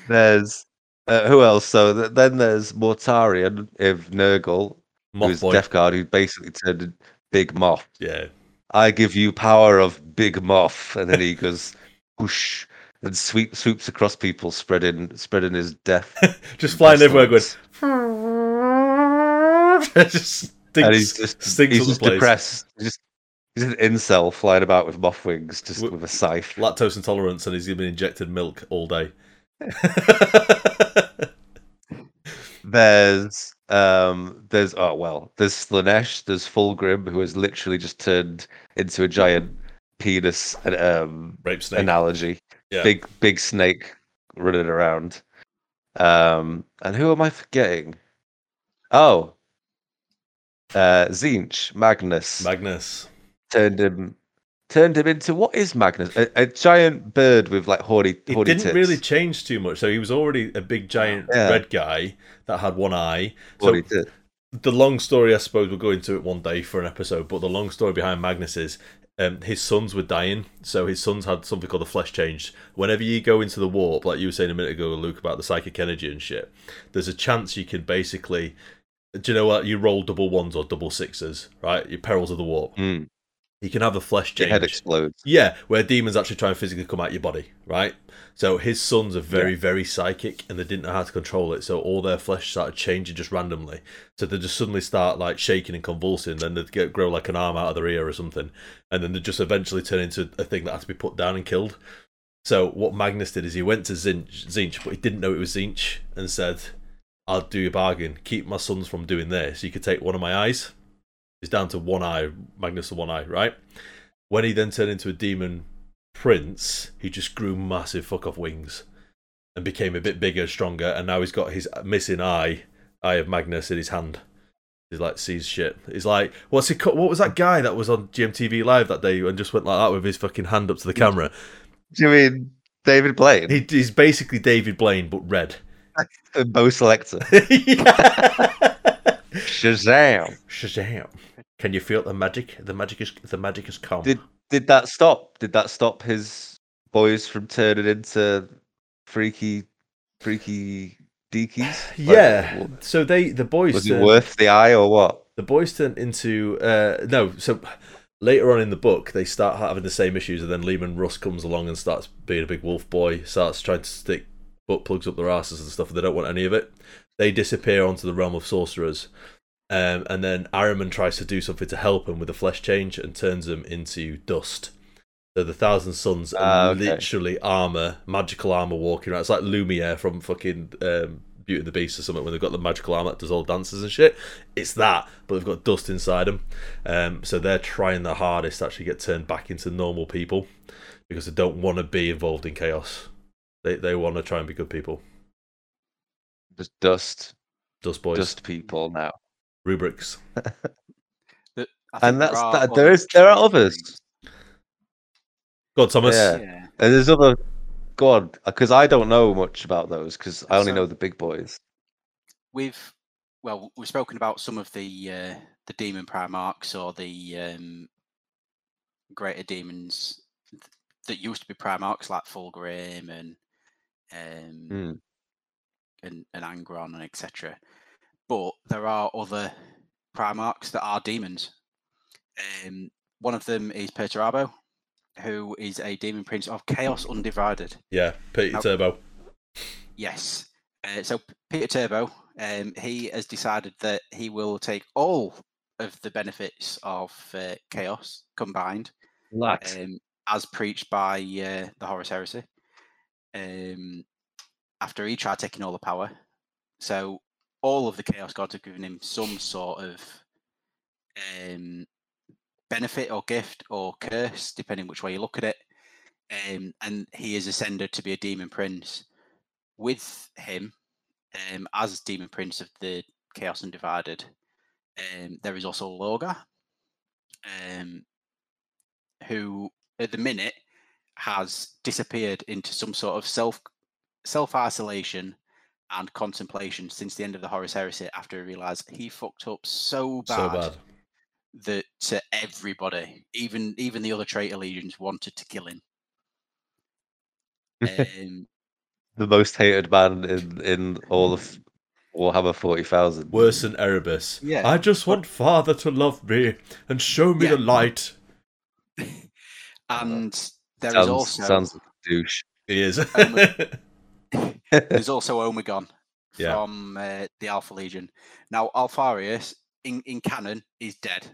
There's uh, who else? So th- then there's Mortarion of Nurgle, Moth who's boy. Death Guard, who basically turned Big Moth. Yeah. I give you power of Big Moth, and then he goes whoosh and sweep, swoops across people, spreading spreading his death. Just flying everywhere going, just and he's stinks, just stinks he's just place. depressed. He's just he's an incel flying about with moth wings, just W- with a scythe. Lactose intolerance and he's been injected milk all day. There's um there's oh well there's Slaanesh, there's Fulgrim who has literally just turned into a giant penis um Rape snake. analogy. Yeah. Big big snake running around. Um and who am I forgetting? Oh. Uh Tzeentch, Magnus Magnus. turned him turned him into what is Magnus? A, a giant bird with like horny It horny didn't tits. really change too much. So he was already a big giant Yeah. red guy that had one eye. So the long story, I suppose, we'll go into it one day for an episode. But the long story behind Magnus is um, his sons were dying, so his sons had something called the flesh change. Whenever you go into the warp, like you were saying a minute ago, Luke, about the psychic energy and shit, there's a chance you can basically, do you know what? You roll double ones or double sixes, right? Your perils of the warp. Mm, You can have a flesh change. your head explodes. Yeah, where demons actually try and physically come out your body, right? So his sons are very, very psychic, and they didn't know how to control it. So all their flesh started changing just randomly. So they just suddenly start like shaking and convulsing. Then they get grow like an arm out of their ear or something, and then they just eventually turn into a thing that has to be put down and killed. So what Magnus did is he went to Tzeentch, Tzeentch but he didn't know it was Tzeentch, and said, "I'll do a bargain. Keep my sons from doing this. You could take one of my eyes." He's down to one eye, Magnus to one eye, right? When he then turned into a demon prince, he just grew massive fuck off wings and became a bit bigger, stronger, and now he's got his missing eye, eye of Magnus in his hand. He's like sees shit. He's like, what's he? What was that guy that was on GMTV live that day and just went like that with his fucking hand up to the camera? Do you mean David Blaine? He, he's basically David Blaine but red. Bo Selector. Shazam! Shazam! Can you feel the magic? The magic is the magic has come. Did did that stop? Did that stop his boys from turning into freaky, freaky deakies? Like, yeah. w- So they the boys was it worth the eye or what? the boys turn into uh no so later on in the book they start having the same issues and then Leman Russ comes along and starts being a big wolf boy starts trying to stick butt plugs up their asses and stuff and they don't want any of it they disappear onto the realm of sorcerers um, and then Ahriman tries to do something to help him with the flesh change and turns him into dust so the Thousand Sons are okay. literally armor, magical armor walking around. It's like Lumiere from fucking um, Beauty and the Beast or something when they've got the magical armor that does all dances and shit. It's that, but they've got dust inside them. Um, so they're trying their hardest to actually get turned back into normal people because they don't want to be involved in chaos. They they want to try and be good people. Just dust, Dust boys, dust people now. Rubrics. But And that's are that. There is there are others. God, Thomas. Yeah. Yeah. and there's other. Go on, because I don't know much about those because I only So- know the big boys. We've well, we've spoken about some of the uh, the demon primarchs or the um, greater demons th- that used to be primarchs like Fulgrim and um, Mm. and, and Angron and etc. But there are other primarchs that are demons. Um, one of them is Perturabo, who is a demon prince of Chaos Undivided. Yeah, Peter Now- Turbo. Yes. Uh, so Peter Turbo, um, he has decided that he will take all of the benefits of uh, chaos combined, um, as preached by uh, the Horus Heresy. Um, after he tried taking all the power, so all of the Chaos Gods have given him some sort of um, benefit or gift or curse, depending which way you look at it. Um, and he is ascended to be a demon prince. With him, um, as demon prince of the Chaos Undivided, um, there is also Lorgar, um, who at the minute has disappeared into some sort of self self isolation and contemplation since the end of the Horus Heresy after he realized he fucked up so bad, So bad. that uh, everybody, even even the other traitor legions, wanted to kill him. Um, The most hated man in in all of Warhammer forty thousand. Worse than Erebus. Yeah. I just want Father to love me and show me Yeah. the light. and there is sounds, also sounds like a douche. He is. There's also Omegon Yeah. from uh, the Alpha Legion. Now Alpharius in, in canon is dead.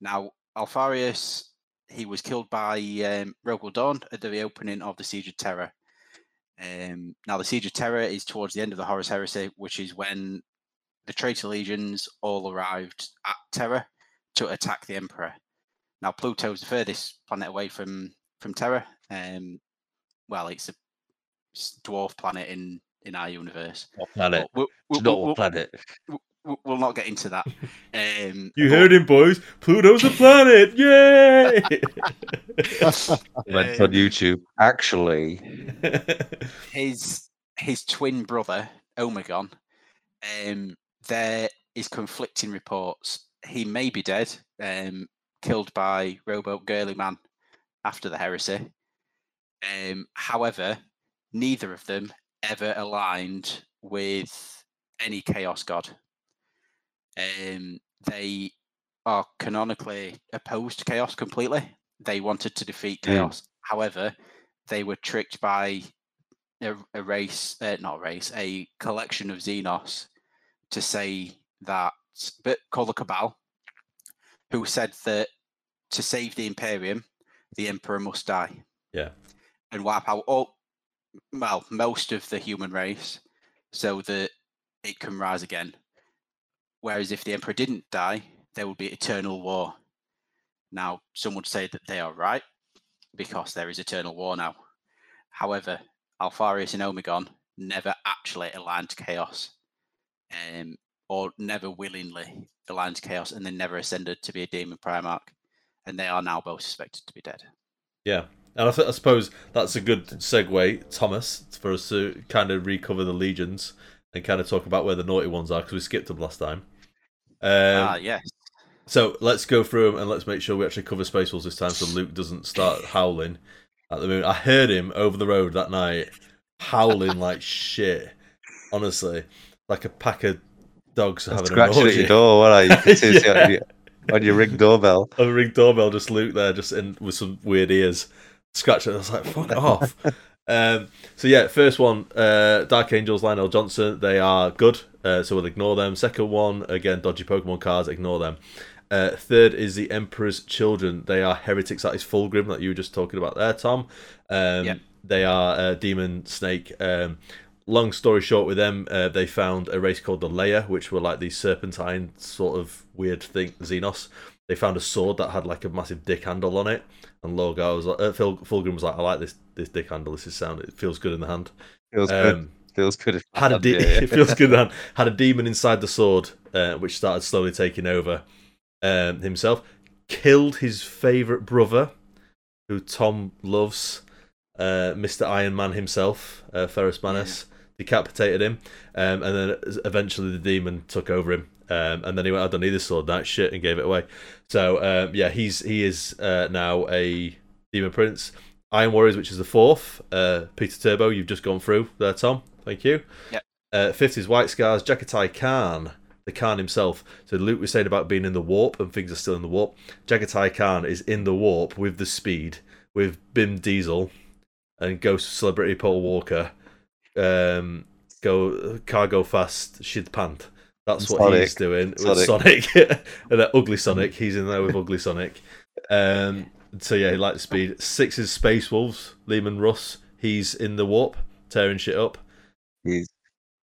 Now Alpharius he was killed by um, Rogal Dorn at the opening of the Siege of Terra. Um, now the Siege of Terra is towards the end of the Horus Heresy, which is when the traitor legions all arrived at Terra to attack the Emperor. Now Pluto is the furthest planet away from from Terra. Um, well, it's a dwarf planet in in our universe. What planet? But We'll, we'll, not we'll- planet. we'll- we'll not get into that. Um, you heard him, boys. Pluto's a planet. Yay! Went on YouTube. Actually, his his twin brother Omegon, um, there is conflicting reports. He may be dead, um, killed by rowboat girly man after the heresy. Um, however, neither of them ever aligned with any chaos god. Um, they are canonically opposed to chaos completely. They wanted to defeat Mm. chaos. However, they were tricked by a, a race, uh, not a race, a collection of Xenos to say that, but called the Cabal, who said that to save the Imperium, the Emperor must die. Yeah. And wipe out all, well, most of the human race so that it can rise again. Whereas if the Emperor didn't die, there would be eternal war. Now, some would say that they are right because there is eternal war now. However, Alpharius and Omegon never actually aligned to chaos, um, or never willingly aligned to chaos, and they never ascended to be a demon primarch, and they are now both suspected to be dead. yeah. And I, th- I suppose that's a good segue, Thomas, for us to kind of recover the legions and kind of talk about where the naughty ones are because we skipped them last time. Um, ah, yes. So let's go through them and let's make sure we actually cover Space Wolves this time so Luke doesn't start howling at the moon. I heard him over the road that night howling like shit. Honestly, like a pack of dogs having an scratching at orgy. your door. What are you? can see it Yeah. on, your, on your ring doorbell. On A ring doorbell, just Luke there, just in with some weird ears, scratching. I was like, "Fuck off." Um, so yeah, first one, uh, Dark Angels, Lionel Johnson. They are good, uh, so we'll ignore them. Second one, again, dodgy Pokemon cards. Ignore them. Uh, third is the Emperor's Children. They are heretics. That is Fulgrim that you were just talking about there, Tom. Um, Yep. They are uh, demon snake. Um, long story short, with them, uh, they found a race called the Laer, which were like these serpentine sort of weird thing, Xenos. They found a sword that had like a massive dick handle on it, and Lorgar was like, uh, Phil, Fulgrim was like, "I like this this dick handle. This is sound. It feels good in the hand." Feels good. Um, Feels good. had a de- yeah, yeah. it feels good. Man. Had a demon inside the sword, uh, which started slowly taking over um, himself. Killed his favorite brother, who Tom loves, uh, Mister Iron Man himself, uh, Ferrus Manus. Decapitated him, um, and then eventually the demon took over him. Um, and then he went, "I don't need this sword, that shit," and gave it away. So um, yeah, he's he is uh, now a demon prince. Iron Warriors, which is the fourth. Uh, Peter Turbo, you've just gone through there, Tom. Thank you. Yep. Uh, fifth is White Scars, Jaghatai Khan, the Khan himself. So Luke was saying about being in the warp and things are still in the warp. Jaghatai Khan is in the warp with the speed, with Bim Diesel and Ghost Celebrity Paul Walker. Um, go cargo fast, shit pant. That's what he's Sonic. doing with Sonic. Sonic. and then Ugly Sonic, he's in there with Ugly Sonic. Um, so yeah, he likes speed. Six is Space Wolves, Leman Russ. He's in the warp, tearing shit up. He's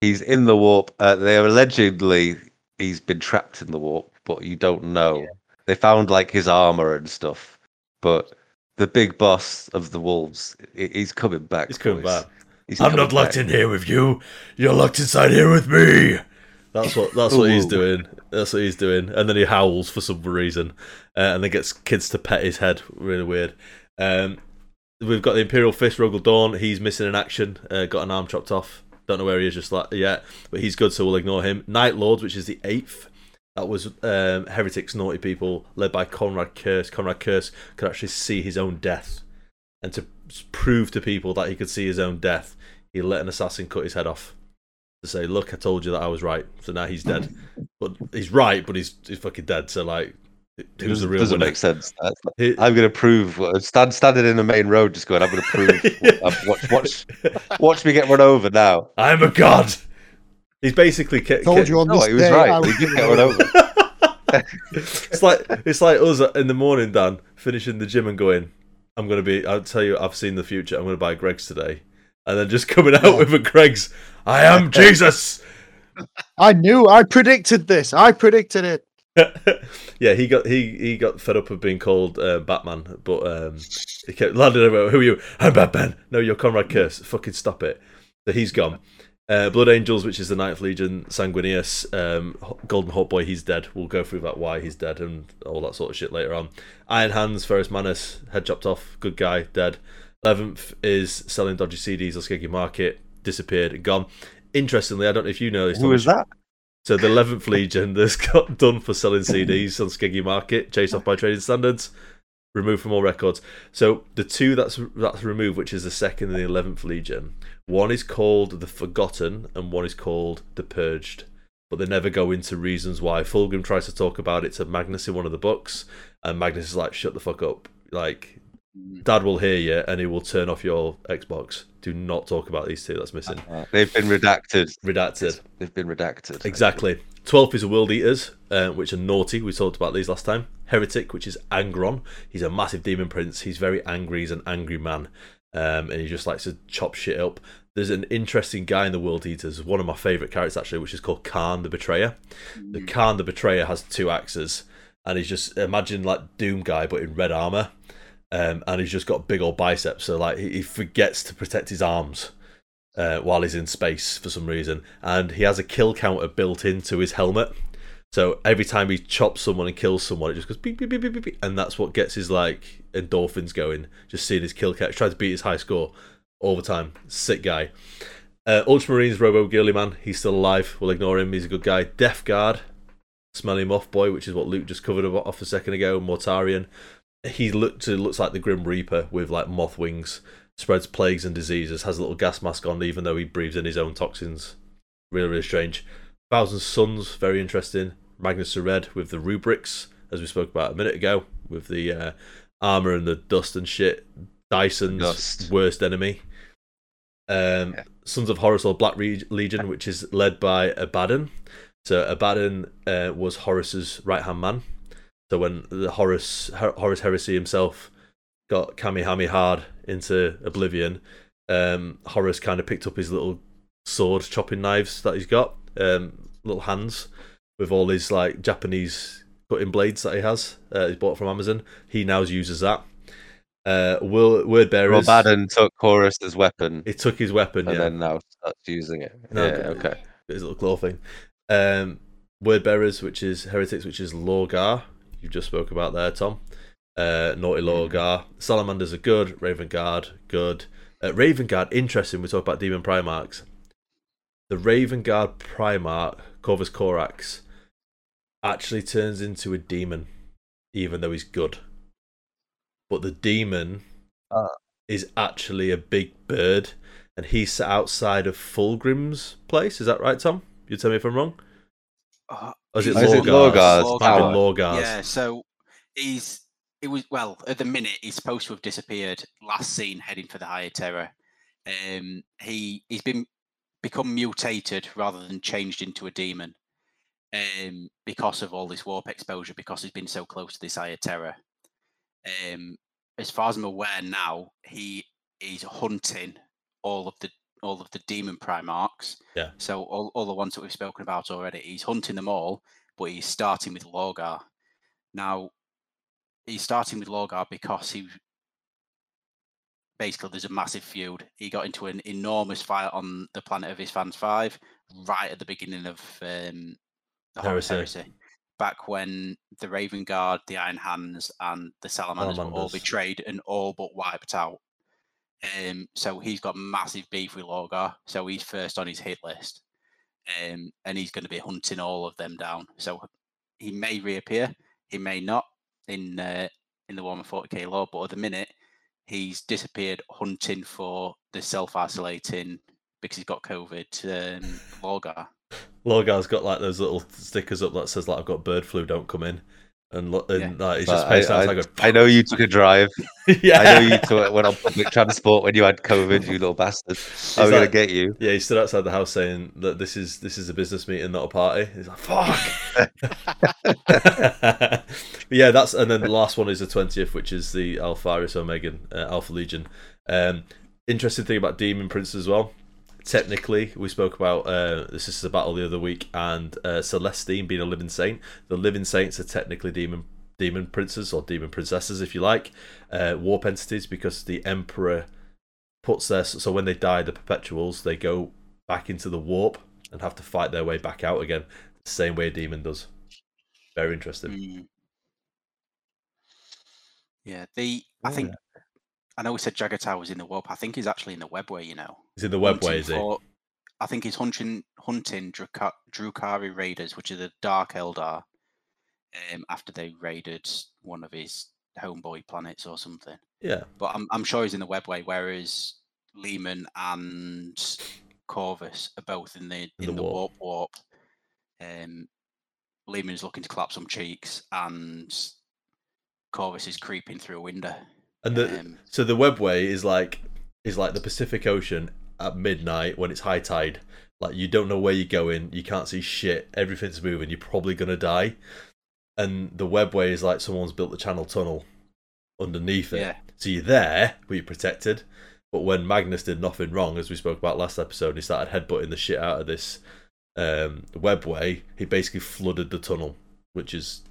he's in the warp. Uh, they are allegedly he's been trapped in the warp. but you don't know. They found like his armor and stuff, but the big boss of the wolves, he- he's coming back. He's coming boys. back. He's I'm coming not locked back. in here with you. You're locked inside here with me. That's what that's what he's doing. That's what he's doing. And then he howls for some reason, uh, and then gets kids to pet his head. Really weird. Um, we've got the Imperial Fist, Rogal Dorn. He's missing in action. Uh, got an arm chopped off. Don't know where he is just like yet, but he's good, so we'll ignore him. Night Lords, which is the eighth. That was um, heretics, naughty people, led by Konrad Curze. Konrad Curze could actually see his own death, and to prove to people that he could see his own death, he let an assassin cut his head off to say, "Look, I told you that I was right." So now he's dead, but he's right, but he's he's fucking dead. So like, who's the real doesn't winner? make sense. That's not- I'm gonna prove. Uh, stand standing in the main road, just going. I'm gonna prove. I'm- uh, watch, watch, watch me get run over now. I'm a god. He's basically ke- Told ke- you on No, this he was day. Right. He was did gonna get run over. it's like it's like us in the morning, Dan, finishing the gym and going, "I'm gonna be." I'll tell you, I've seen the future. I'm gonna buy Greggs today, and then just coming out with a Greggs. I am Jesus. I knew. I predicted this. I predicted it. yeah, he got he he got fed up of being called uh, Batman, but um, he kept landing over. Who are you? I'm Batman. No, you're Konrad Curze. Fucking stop it. So he's gone. Uh, Blood Angels, which is the Ninth Legion, Sanguinius, um, Golden Hot Boy, he's dead. We'll go through that why he's dead and all that sort of shit later on. Iron Hands, Ferrus Manus, head chopped off, good guy, dead. Eleventh is selling dodgy CDs on Skeggy Market, disappeared, gone. Interestingly, I don't know if you know this. Who was that? so the eleventh Legion that's got done for selling CDs on Skeggy Market, chased off by trading standards, removed from all records. So the two that's that's removed, which is the second and the eleventh Legion, one is called the Forgotten and one is called the Purged. But they never go into reasons why. Fulgrim tries to talk about it to Magnus in one of the books, and Magnus is like, "Shut the fuck up!" Like, Dad will hear you, and he will turn off your Xbox. Do not talk about these two. That's missing. They've been redacted. Redacted. They've been redacted. Exactly. Twelfth is a World Eaters, uh, which are naughty. We talked about these last time. Heretic, which is Angron. He's a massive demon prince. He's very angry. He's an angry man, um, and he just likes to chop shit up. There's an interesting guy in the World Eaters, one of my favourite characters actually, which is called Kharn the Betrayer. The Kharn the Betrayer has two axes, and he's just imagine like Doom guy but in red armor, um, and he's just got big old biceps. So like he, forgets to protect his arms uh, while he's in space for some reason, and he has a kill counter built into his helmet. So every time he chops someone and kills someone, it just goes beep beep beep beep beep, and that's what gets his like endorphins going. Just seeing his kill count, trying to beat his high score all the time. Sick guy. Uh, Ultramarines Robo Girly Man, he's still alive. We'll ignore him. He's a good guy. Death Guard, Smelly Moth Boy, which is what Luke just covered off a second ago. Mortarion. He looked looks like the Grim Reaper with like moth wings. Spreads plagues and diseases. Has a little gas mask on, even though he breathes in his own toxins. Really, really strange. Thousand Sons, very interesting. Magnus the Red with the rubrics, as we spoke about a minute ago, with the uh, armor and the dust and shit. Dyson's Dust. worst enemy. Um, Yeah. Sons of Horus or Black Legion, which is led by Abaddon. So Abaddon uh, was Horus's right hand man. So when the Horus Her- Horus Heresy himself got Kamehameha into oblivion, um, Horus kind of picked up his little sword chopping knives that he's got, um, little hands with all his like Japanese cutting blades that he has. Uh, he's bought from Amazon. He now uses that. Uh, word, word bearers. Robadan took Horus as weapon, He took his weapon, and yeah, then now starts using it. No, yeah, okay. okay. his little claw thing. Um, word bearers, which is heretics, which is Lorgar. You just spoke about there, Tom. Uh, Naughty Lorgar. Salamanders are good. Raven Guard, good. Uh, Raven Guard, interesting. We talk about Demon Primarchs. The Raven Guard Primarch, Corvus Korax. actually turns into a demon, even though he's good. But the demon Ah. is actually a big bird, and he's sat outside of Fulgrim's place. Is that right, Tom? You tell me if I'm wrong. Uh, is it is it Lorgar's? Lorgar's Might be tower? Lorgar's. Yeah, so he's it was well at the minute he's supposed to have disappeared. Last seen heading for the Eye of Terror. Um, he he's been become mutated rather than changed into a demon. Um, because of all this warp exposure, because he's been so close to this Eye of Terror. Um, as far as I'm aware now, he is hunting all of the all of the demon primarchs. Yeah. So all, all the ones that we've spoken about already, he's hunting them all but he's starting with Lorgar. Now, he's starting with Lorgar because he basically there's a massive feud. He got into an enormous fight on the Planet of Isstvan Five right at the beginning of um, the Heresy. Heresy. Back when the Raven Guard, the Iron Hands, and the Salamanders, were all betrayed and all but wiped out. Um, so he's got massive beef with Lorgar. So he's first on his hit list. Um, and he's going to be hunting all of them down. So he may reappear, he may not in uh, in the Warhammer 40k lore, but at the minute he's disappeared hunting for the self isolating because he's got COVID um. Lorgar's got like those little stickers up that says like I've got bird flu, don't come in. And, lo- and Yeah. like, it's But just spaced I, out. I, I, go, I know you took a drive. yeah. I know you took, went on public transport when you had COVID, you little bastard. I'm gonna get you. Yeah, he stood outside the house saying that this is this is a business meeting, not a party. He's like, "Fuck." But yeah, that's and then the last one is the twentieth, which is the Alpharius Omegon uh, Alpha Legion. Um, interesting thing about Demon Prince as well. Technically, we spoke about uh, this is a battle the other week, and uh, Celestine being a living saint. The living saints are technically demon demon princes or demon princesses, if you like, uh, warp entities, because the emperor puts their so when they die, the perpetuals they go back into the warp and have to fight their way back out again, the same way a demon does. Very interesting. Mm. Yeah, the I think I know we said Jagatar was in the warp. I think he's actually in the webway. You know, He's it the web hunting way, is he? for- I think he's hunting hunting Druka- Drukari raiders, which are the Dark Eldar. Um, after they raided one of his homeboy planets or something, Yeah, but I'm I'm sure he's in the webway. Whereas Leman and Corvus are both in the in the the, warp. warp warp. Um, Leman's looking to clap some cheeks, and Corvus is creeping through a window. and the Um, so the webway is like is like the Pacific Ocean at midnight when it's high tide. Like you don't know where you're going, you can't see shit, everything's moving, you're probably gonna die. And the webway is like someone's built the channel tunnel underneath it. Yeah. So you're there, but you're protected. But when Magnus did nothing wrong, as we spoke about last episode, he started headbutting the shit out of this um, webway. He basically flooded the tunnel, which is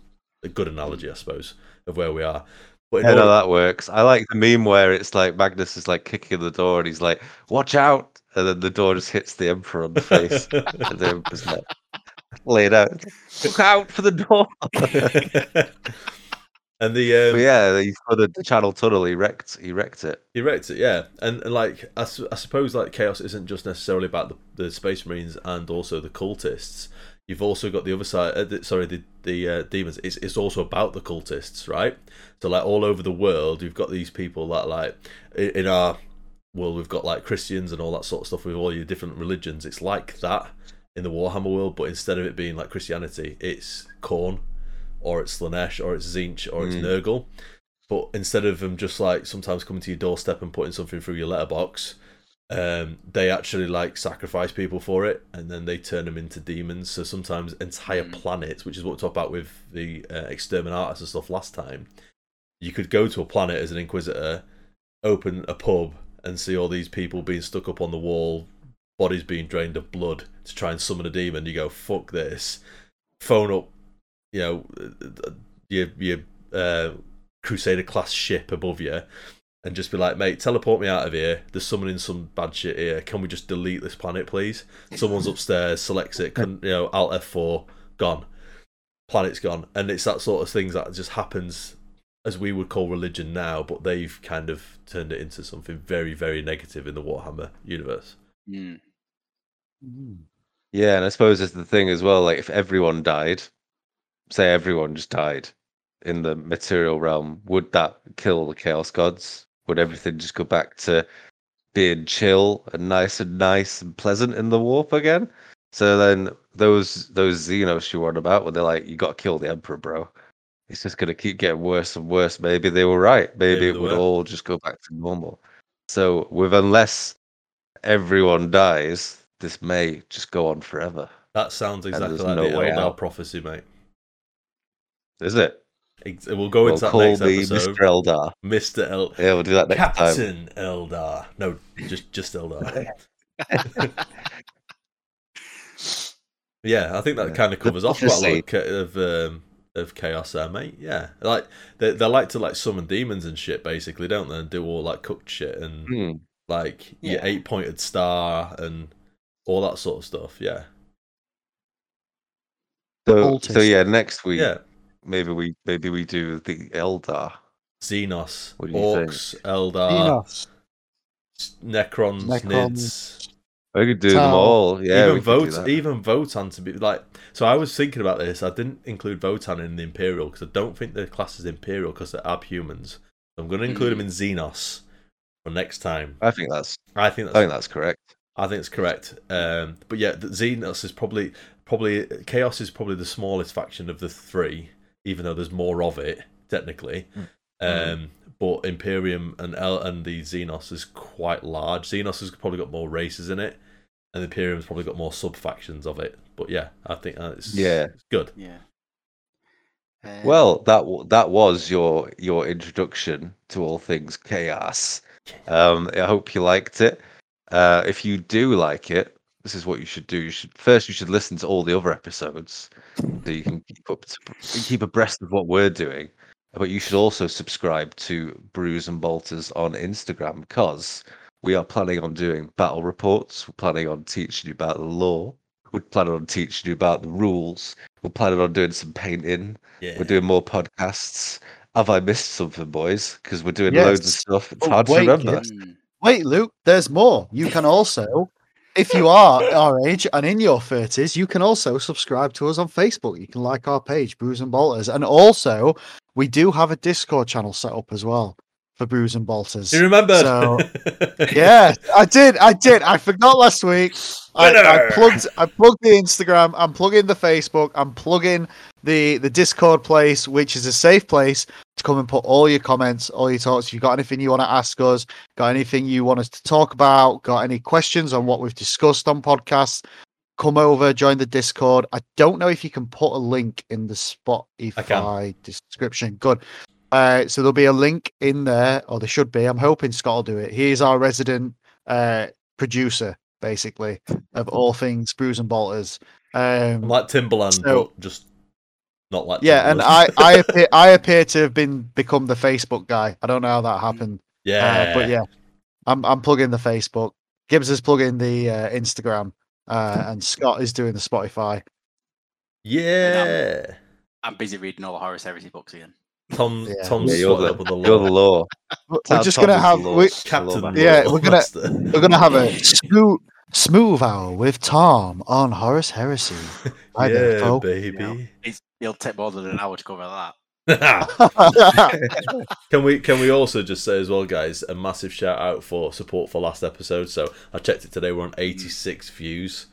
a good analogy, I suppose, of where we are. But in Yeah, no, that works. I like the meme where it's like Magnus is like kicking the door and he's like, "Watch out!" and then the door just hits the Emperor on the face, and the Emperor's like laid out. Look out for the door! and the um, yeah, he flooded the Channel Tunnel. He wrecked. He wrecked it. He wrecked it, yeah. And, and like, I, su- I suppose like chaos isn't just necessarily about the, the space marines and also the cultists. You've also got the other side. Uh, the, sorry, the the uh, demons. It's it's also about the cultists, right? So like all over the world, you've got these people that like in, our world, we've got like Christians and all that sort of stuff with all your different religions. It's like that in the Warhammer world, but instead of it being like Christianity, it's Khorne, or it's Slaanesh, or it's Tzeentch, or it's Mm. Nurgle. But instead of them just like sometimes coming to your doorstep and putting something through your letterbox, um, they actually like sacrifice people for it, and then they turn them into demons. So sometimes entire Mm. planets, which is what we talked about with the uh, exterminatus and stuff last time, you could go to a planet as an inquisitor, open a pub, and see all these people being stuck up on the wall, bodies being drained of blood to try and summon a demon. You go, fuck this. Phone up, you know, your your uh, Crusader class ship above you, and just be like, mate, teleport me out of here. There's someone in some bad shit here. Can we just delete this planet, please? Someone's upstairs, selects it, can, you know, Alt F4, gone. Planet's gone, and it's that sort of things that just happens as we would call religion now, but they've kind of turned it into something very, very negative in the Warhammer universe. mm, Yeah, and I suppose that's the thing as well. Like, if everyone died, say everyone just died in the material realm, would that kill the Chaos Gods? Would everything just go back to being chill and nice and nice and pleasant in the warp again? So then those those Xenos you were on about, when they're like, "You got to kill the Emperor, bro." It's just gonna keep getting worse and worse. Maybe they were right. Maybe, Maybe it would were. all just go back to normal. So with unless everyone dies, this may just go on forever. That sounds exactly like no the way Eldar prophecy, mate. Is it? Ex- We'll go We'll into that call next me episode. Mr. Eldar. Mr. El Yeah, we'll do that next time. Captain Eldar. No, just just Eldar. Yeah, I think that Yeah. kind of covers off quite a lot of, of, um, of chaos there, mate. Yeah, like they they like to like summon demons and shit, basically, don't they? And do all like cooked shit and Hmm. like your eight pointed star and all that sort of stuff. Yeah, So, so yeah, next week yeah. Maybe we maybe we do the Eldar. Xenos, What do you think? Orcs, Eldar, Enos. Necrons, Necrons. Nids. We could do them all. Yeah, even we could do vote, even Votann to be like. So I was thinking about this. I didn't include Votann in the Imperial because I don't think they're classed as Imperial because they're abhumans. I'm going to include them in Xenos for next time. I think that's I think I think that's correct. I think it's correct. Um, but yeah, Xenos is probably probably Chaos is probably the smallest faction of the three, even though there's more of it technically. Um, but Imperium and El- and the Xenos is quite large. Xenos has probably got more races in it, and the Imperium's probably got more sub factions of it. But yeah, I think uh, it's Yeah. it's good. Yeah. Uh, Well, that w- that was your your introduction to all things chaos. Um, I hope you liked it. Uh, if you do like it, this is what you should do. You should first you should listen to all the other episodes so you can keep up to, keep abreast of what we're doing. But you should also subscribe to Brews and Bolters on Instagram because we are planning on doing battle reports. We're planning on teaching you about the lore. We're planning on teaching you about the rules. We're planning on doing some painting. Yeah, We're doing more podcasts. Have I missed something, boys? Because we're doing loads of stuff. It's Oh, hard to remember. kids. Wait, Luke, there's more. You can also, if you are our age and in your 30s, you can also subscribe to us on Facebook. You can like our page, Brews and Bolters. And also, we do have a Discord channel set up as well for Brews and Bolters. You remember? So, yeah, I did. I did. I forgot last week. I, I plugged. I plugged the Instagram. I'm plugging the Facebook. I'm plugging the the Discord place, which is a safe place to come and put all your comments, all your thoughts. If you've got anything you want to ask us, got anything you want us to talk about, got any questions on what we've discussed on podcasts, come over, join the Discord. I don't know if you can put a link in the Spotify description. Good. Uh, so there'll be a link in there, or there should be. I'm hoping Scott will do it. He's our resident uh, producer, basically, of all things Brews and Bolters. Um, like Timbaland, So- but just not like yeah, and I, I appear, I appear to have been become the Facebook guy. I don't know how that happened, yeah, uh, but yeah, I'm I'm plugging the Facebook. Gibbs is plugging the uh, Instagram, uh, and Scott is doing the Spotify. yeah. I'm busy reading all the Horus Heresy books again. Tom, Yeah. Tom's Yeah, you're sorted the, up the you're lore. the lore. We're Tom- just Tom gonna is have we, Captain. Yeah, we're gonna- Master. we're gonna have a smooth smooth hour with Tom on Horus Heresy. Hi there, yeah, folk. baby. It's, it'll take more than an hour to cover that. can we can we also just say as well, guys, a massive shout out for support for last episode. So I checked it today. We're on 86 views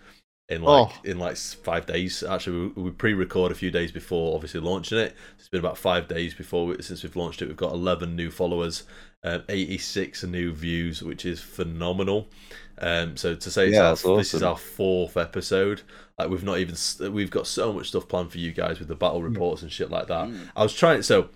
in like Oh. in like five days. Actually, we, we pre-record a few days before obviously launching it. It's been about five days before we, since we've launched it. We've got 11 new followers, um, 86 new views, which is phenomenal. Um, so to say it's Yeah, our- that's this is our fourth episode. Like we've not even we've got so much stuff planned for you guys with the battle reports and shit like that. Mm. I was trying so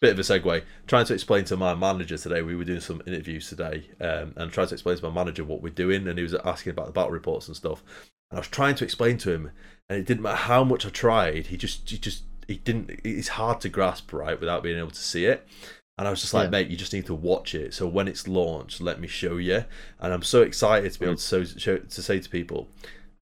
bit of a segue trying to explain to my manager today we were doing some interviews today um, and trying to explain to my manager what we're doing and he was asking about the battle reports and stuff and i was trying to explain to him and it didn't matter how much i tried he just he just he didn't it's hard to grasp right without being able to see it and I was just like, Yeah. mate, you just need to watch it. So when it's launched, let me show you. And I'm so excited to be able to, so, show, to say to people,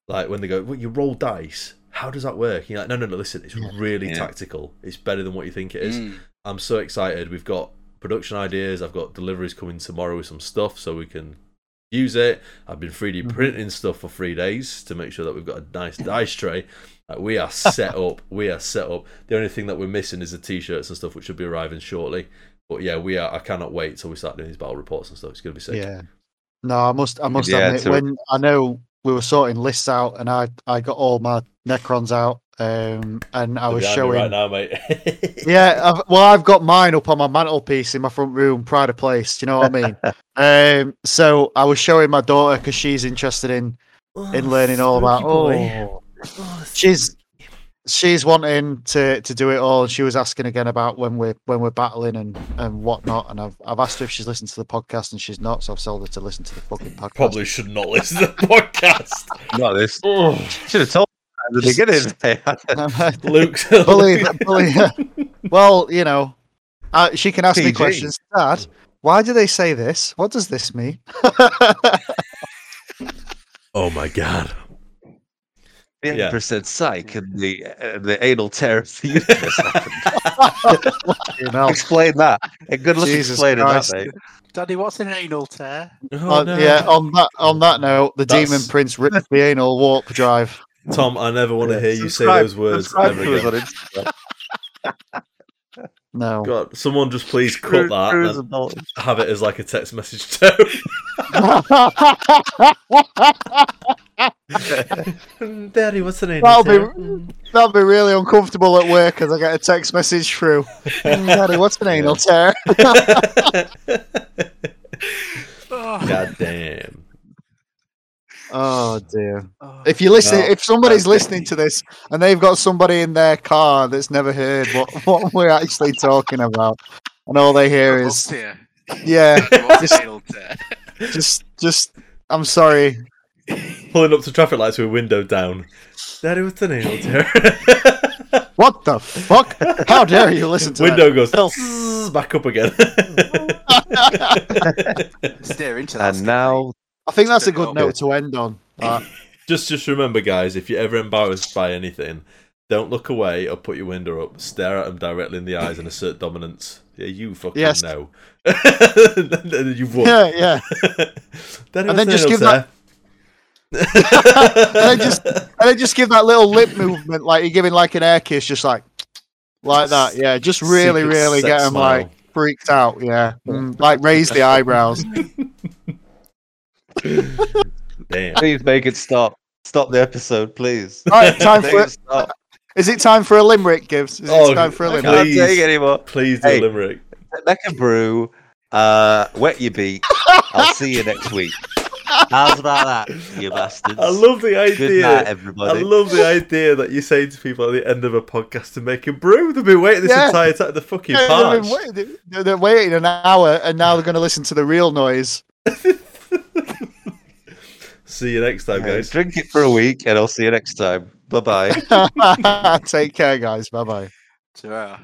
like when they go, well, you roll dice. How does that work? You're like, no, no, no. Listen, it's really Yeah. tactical. It's better than what you think it is. Mm. I'm so excited. We've got production ideas. I've got deliveries coming tomorrow with some stuff so we can use it. I've been 3D Mhm. printing stuff for three days to make sure that we've got a nice dice tray. Like, we are set up. We are set up. The only thing that we're missing is the t-shirts and stuff, which should be arriving shortly. But yeah, we are. I cannot wait till we start doing these battle reports and stuff. It's gonna be sick. Yeah. No, I must. I must Yeah, admit, to- when I know we were sorting lists out, and I I got all my Necrons out, um, and I They're was showing. right now, mate. Yeah, I've, well, I've got mine up on my mantelpiece in my front room, pride of place. Do you know what I mean? um, so I was showing my daughter because she's interested in in learning all about. Oh, she's she's wanting to to do it all. and She was asking again about when we're when we're battling and and whatnot. And I've I've asked her if she's listened to the podcast, and she's not. So I've told her to listen to the fucking podcast. Probably should not listen to the podcast. Not this. Oh. Should have told. How did they get in there? Luke's bully, bully. well, you know, uh, she can ask me questions. Dad, why do they say this? What does this mean? Oh my god. The Yeah. Emperor said psych and the, uh, the anal tear of the universe happened. Explain that. A good luck Jesus explaining Christ. that, mate. Daddy, what's an anal tear? Oh, Uh, no. Yeah. On that on that note, the That's- demon prince ripped the anal warp drive. Tom, I never want to hear you say those words ever again. on No. God, someone just please cut Cru- that Cruise and and have it as like a text message tone. Daddy, what's the name? That'll be that'll be really uncomfortable at work as I get a text message through. "Mm, Daddy, what's an anal tear? God damn. Oh dear. If you listen, No. if somebody's listening to this and they've got somebody in their car that's never heard what, what we're actually talking about, and all they hear is, tear. yeah, What's an anal tear? just, just, I'm sorry. Pulling up to traffic lights with a window down. Daddy, what's the name? What the fuck? How dare you listen to window goes Phil. "Zzz," back up again. Steer into that. And now, I think that's a Good good note to end on. Uh, just just remember, guys, if you're ever embarrassed by anything, don't look away or put your window up. Stare at them directly in the eyes and assert dominance. Yeah, you fucking Yes. know. And you won. yeah, yeah. Daddy, And then just name give there? And then just and then just give that little lip movement, like you're giving like an air kiss, just like like that. Yeah, just really, Secret really get them smile. like freaked out. Yeah, Mm, like raise the eyebrows. Damn. please make it stop. Stop the episode, please. Right, time for it stop. Is it time for a limerick, Gibbs? Is Oh, it time for a I limerick? can't Please. take anymore. Please do Hey. a limerick. Make a brew. Uh, wet your beak. I'll see you next week. How's about that, you bastards? I love the idea. Good idea. night, I love the idea that you say to people at the end of a podcast to make a brew. They've been waiting this Yeah. entire time. The fucking Yeah, parch. they've been waiting, they're- they're waiting an hour, and now they're going to listen to the real noise. See you next time, Yeah, guys. Drink it for a week, and I'll see you next time. Bye bye. Take care, guys. Bye bye. Ta-ra.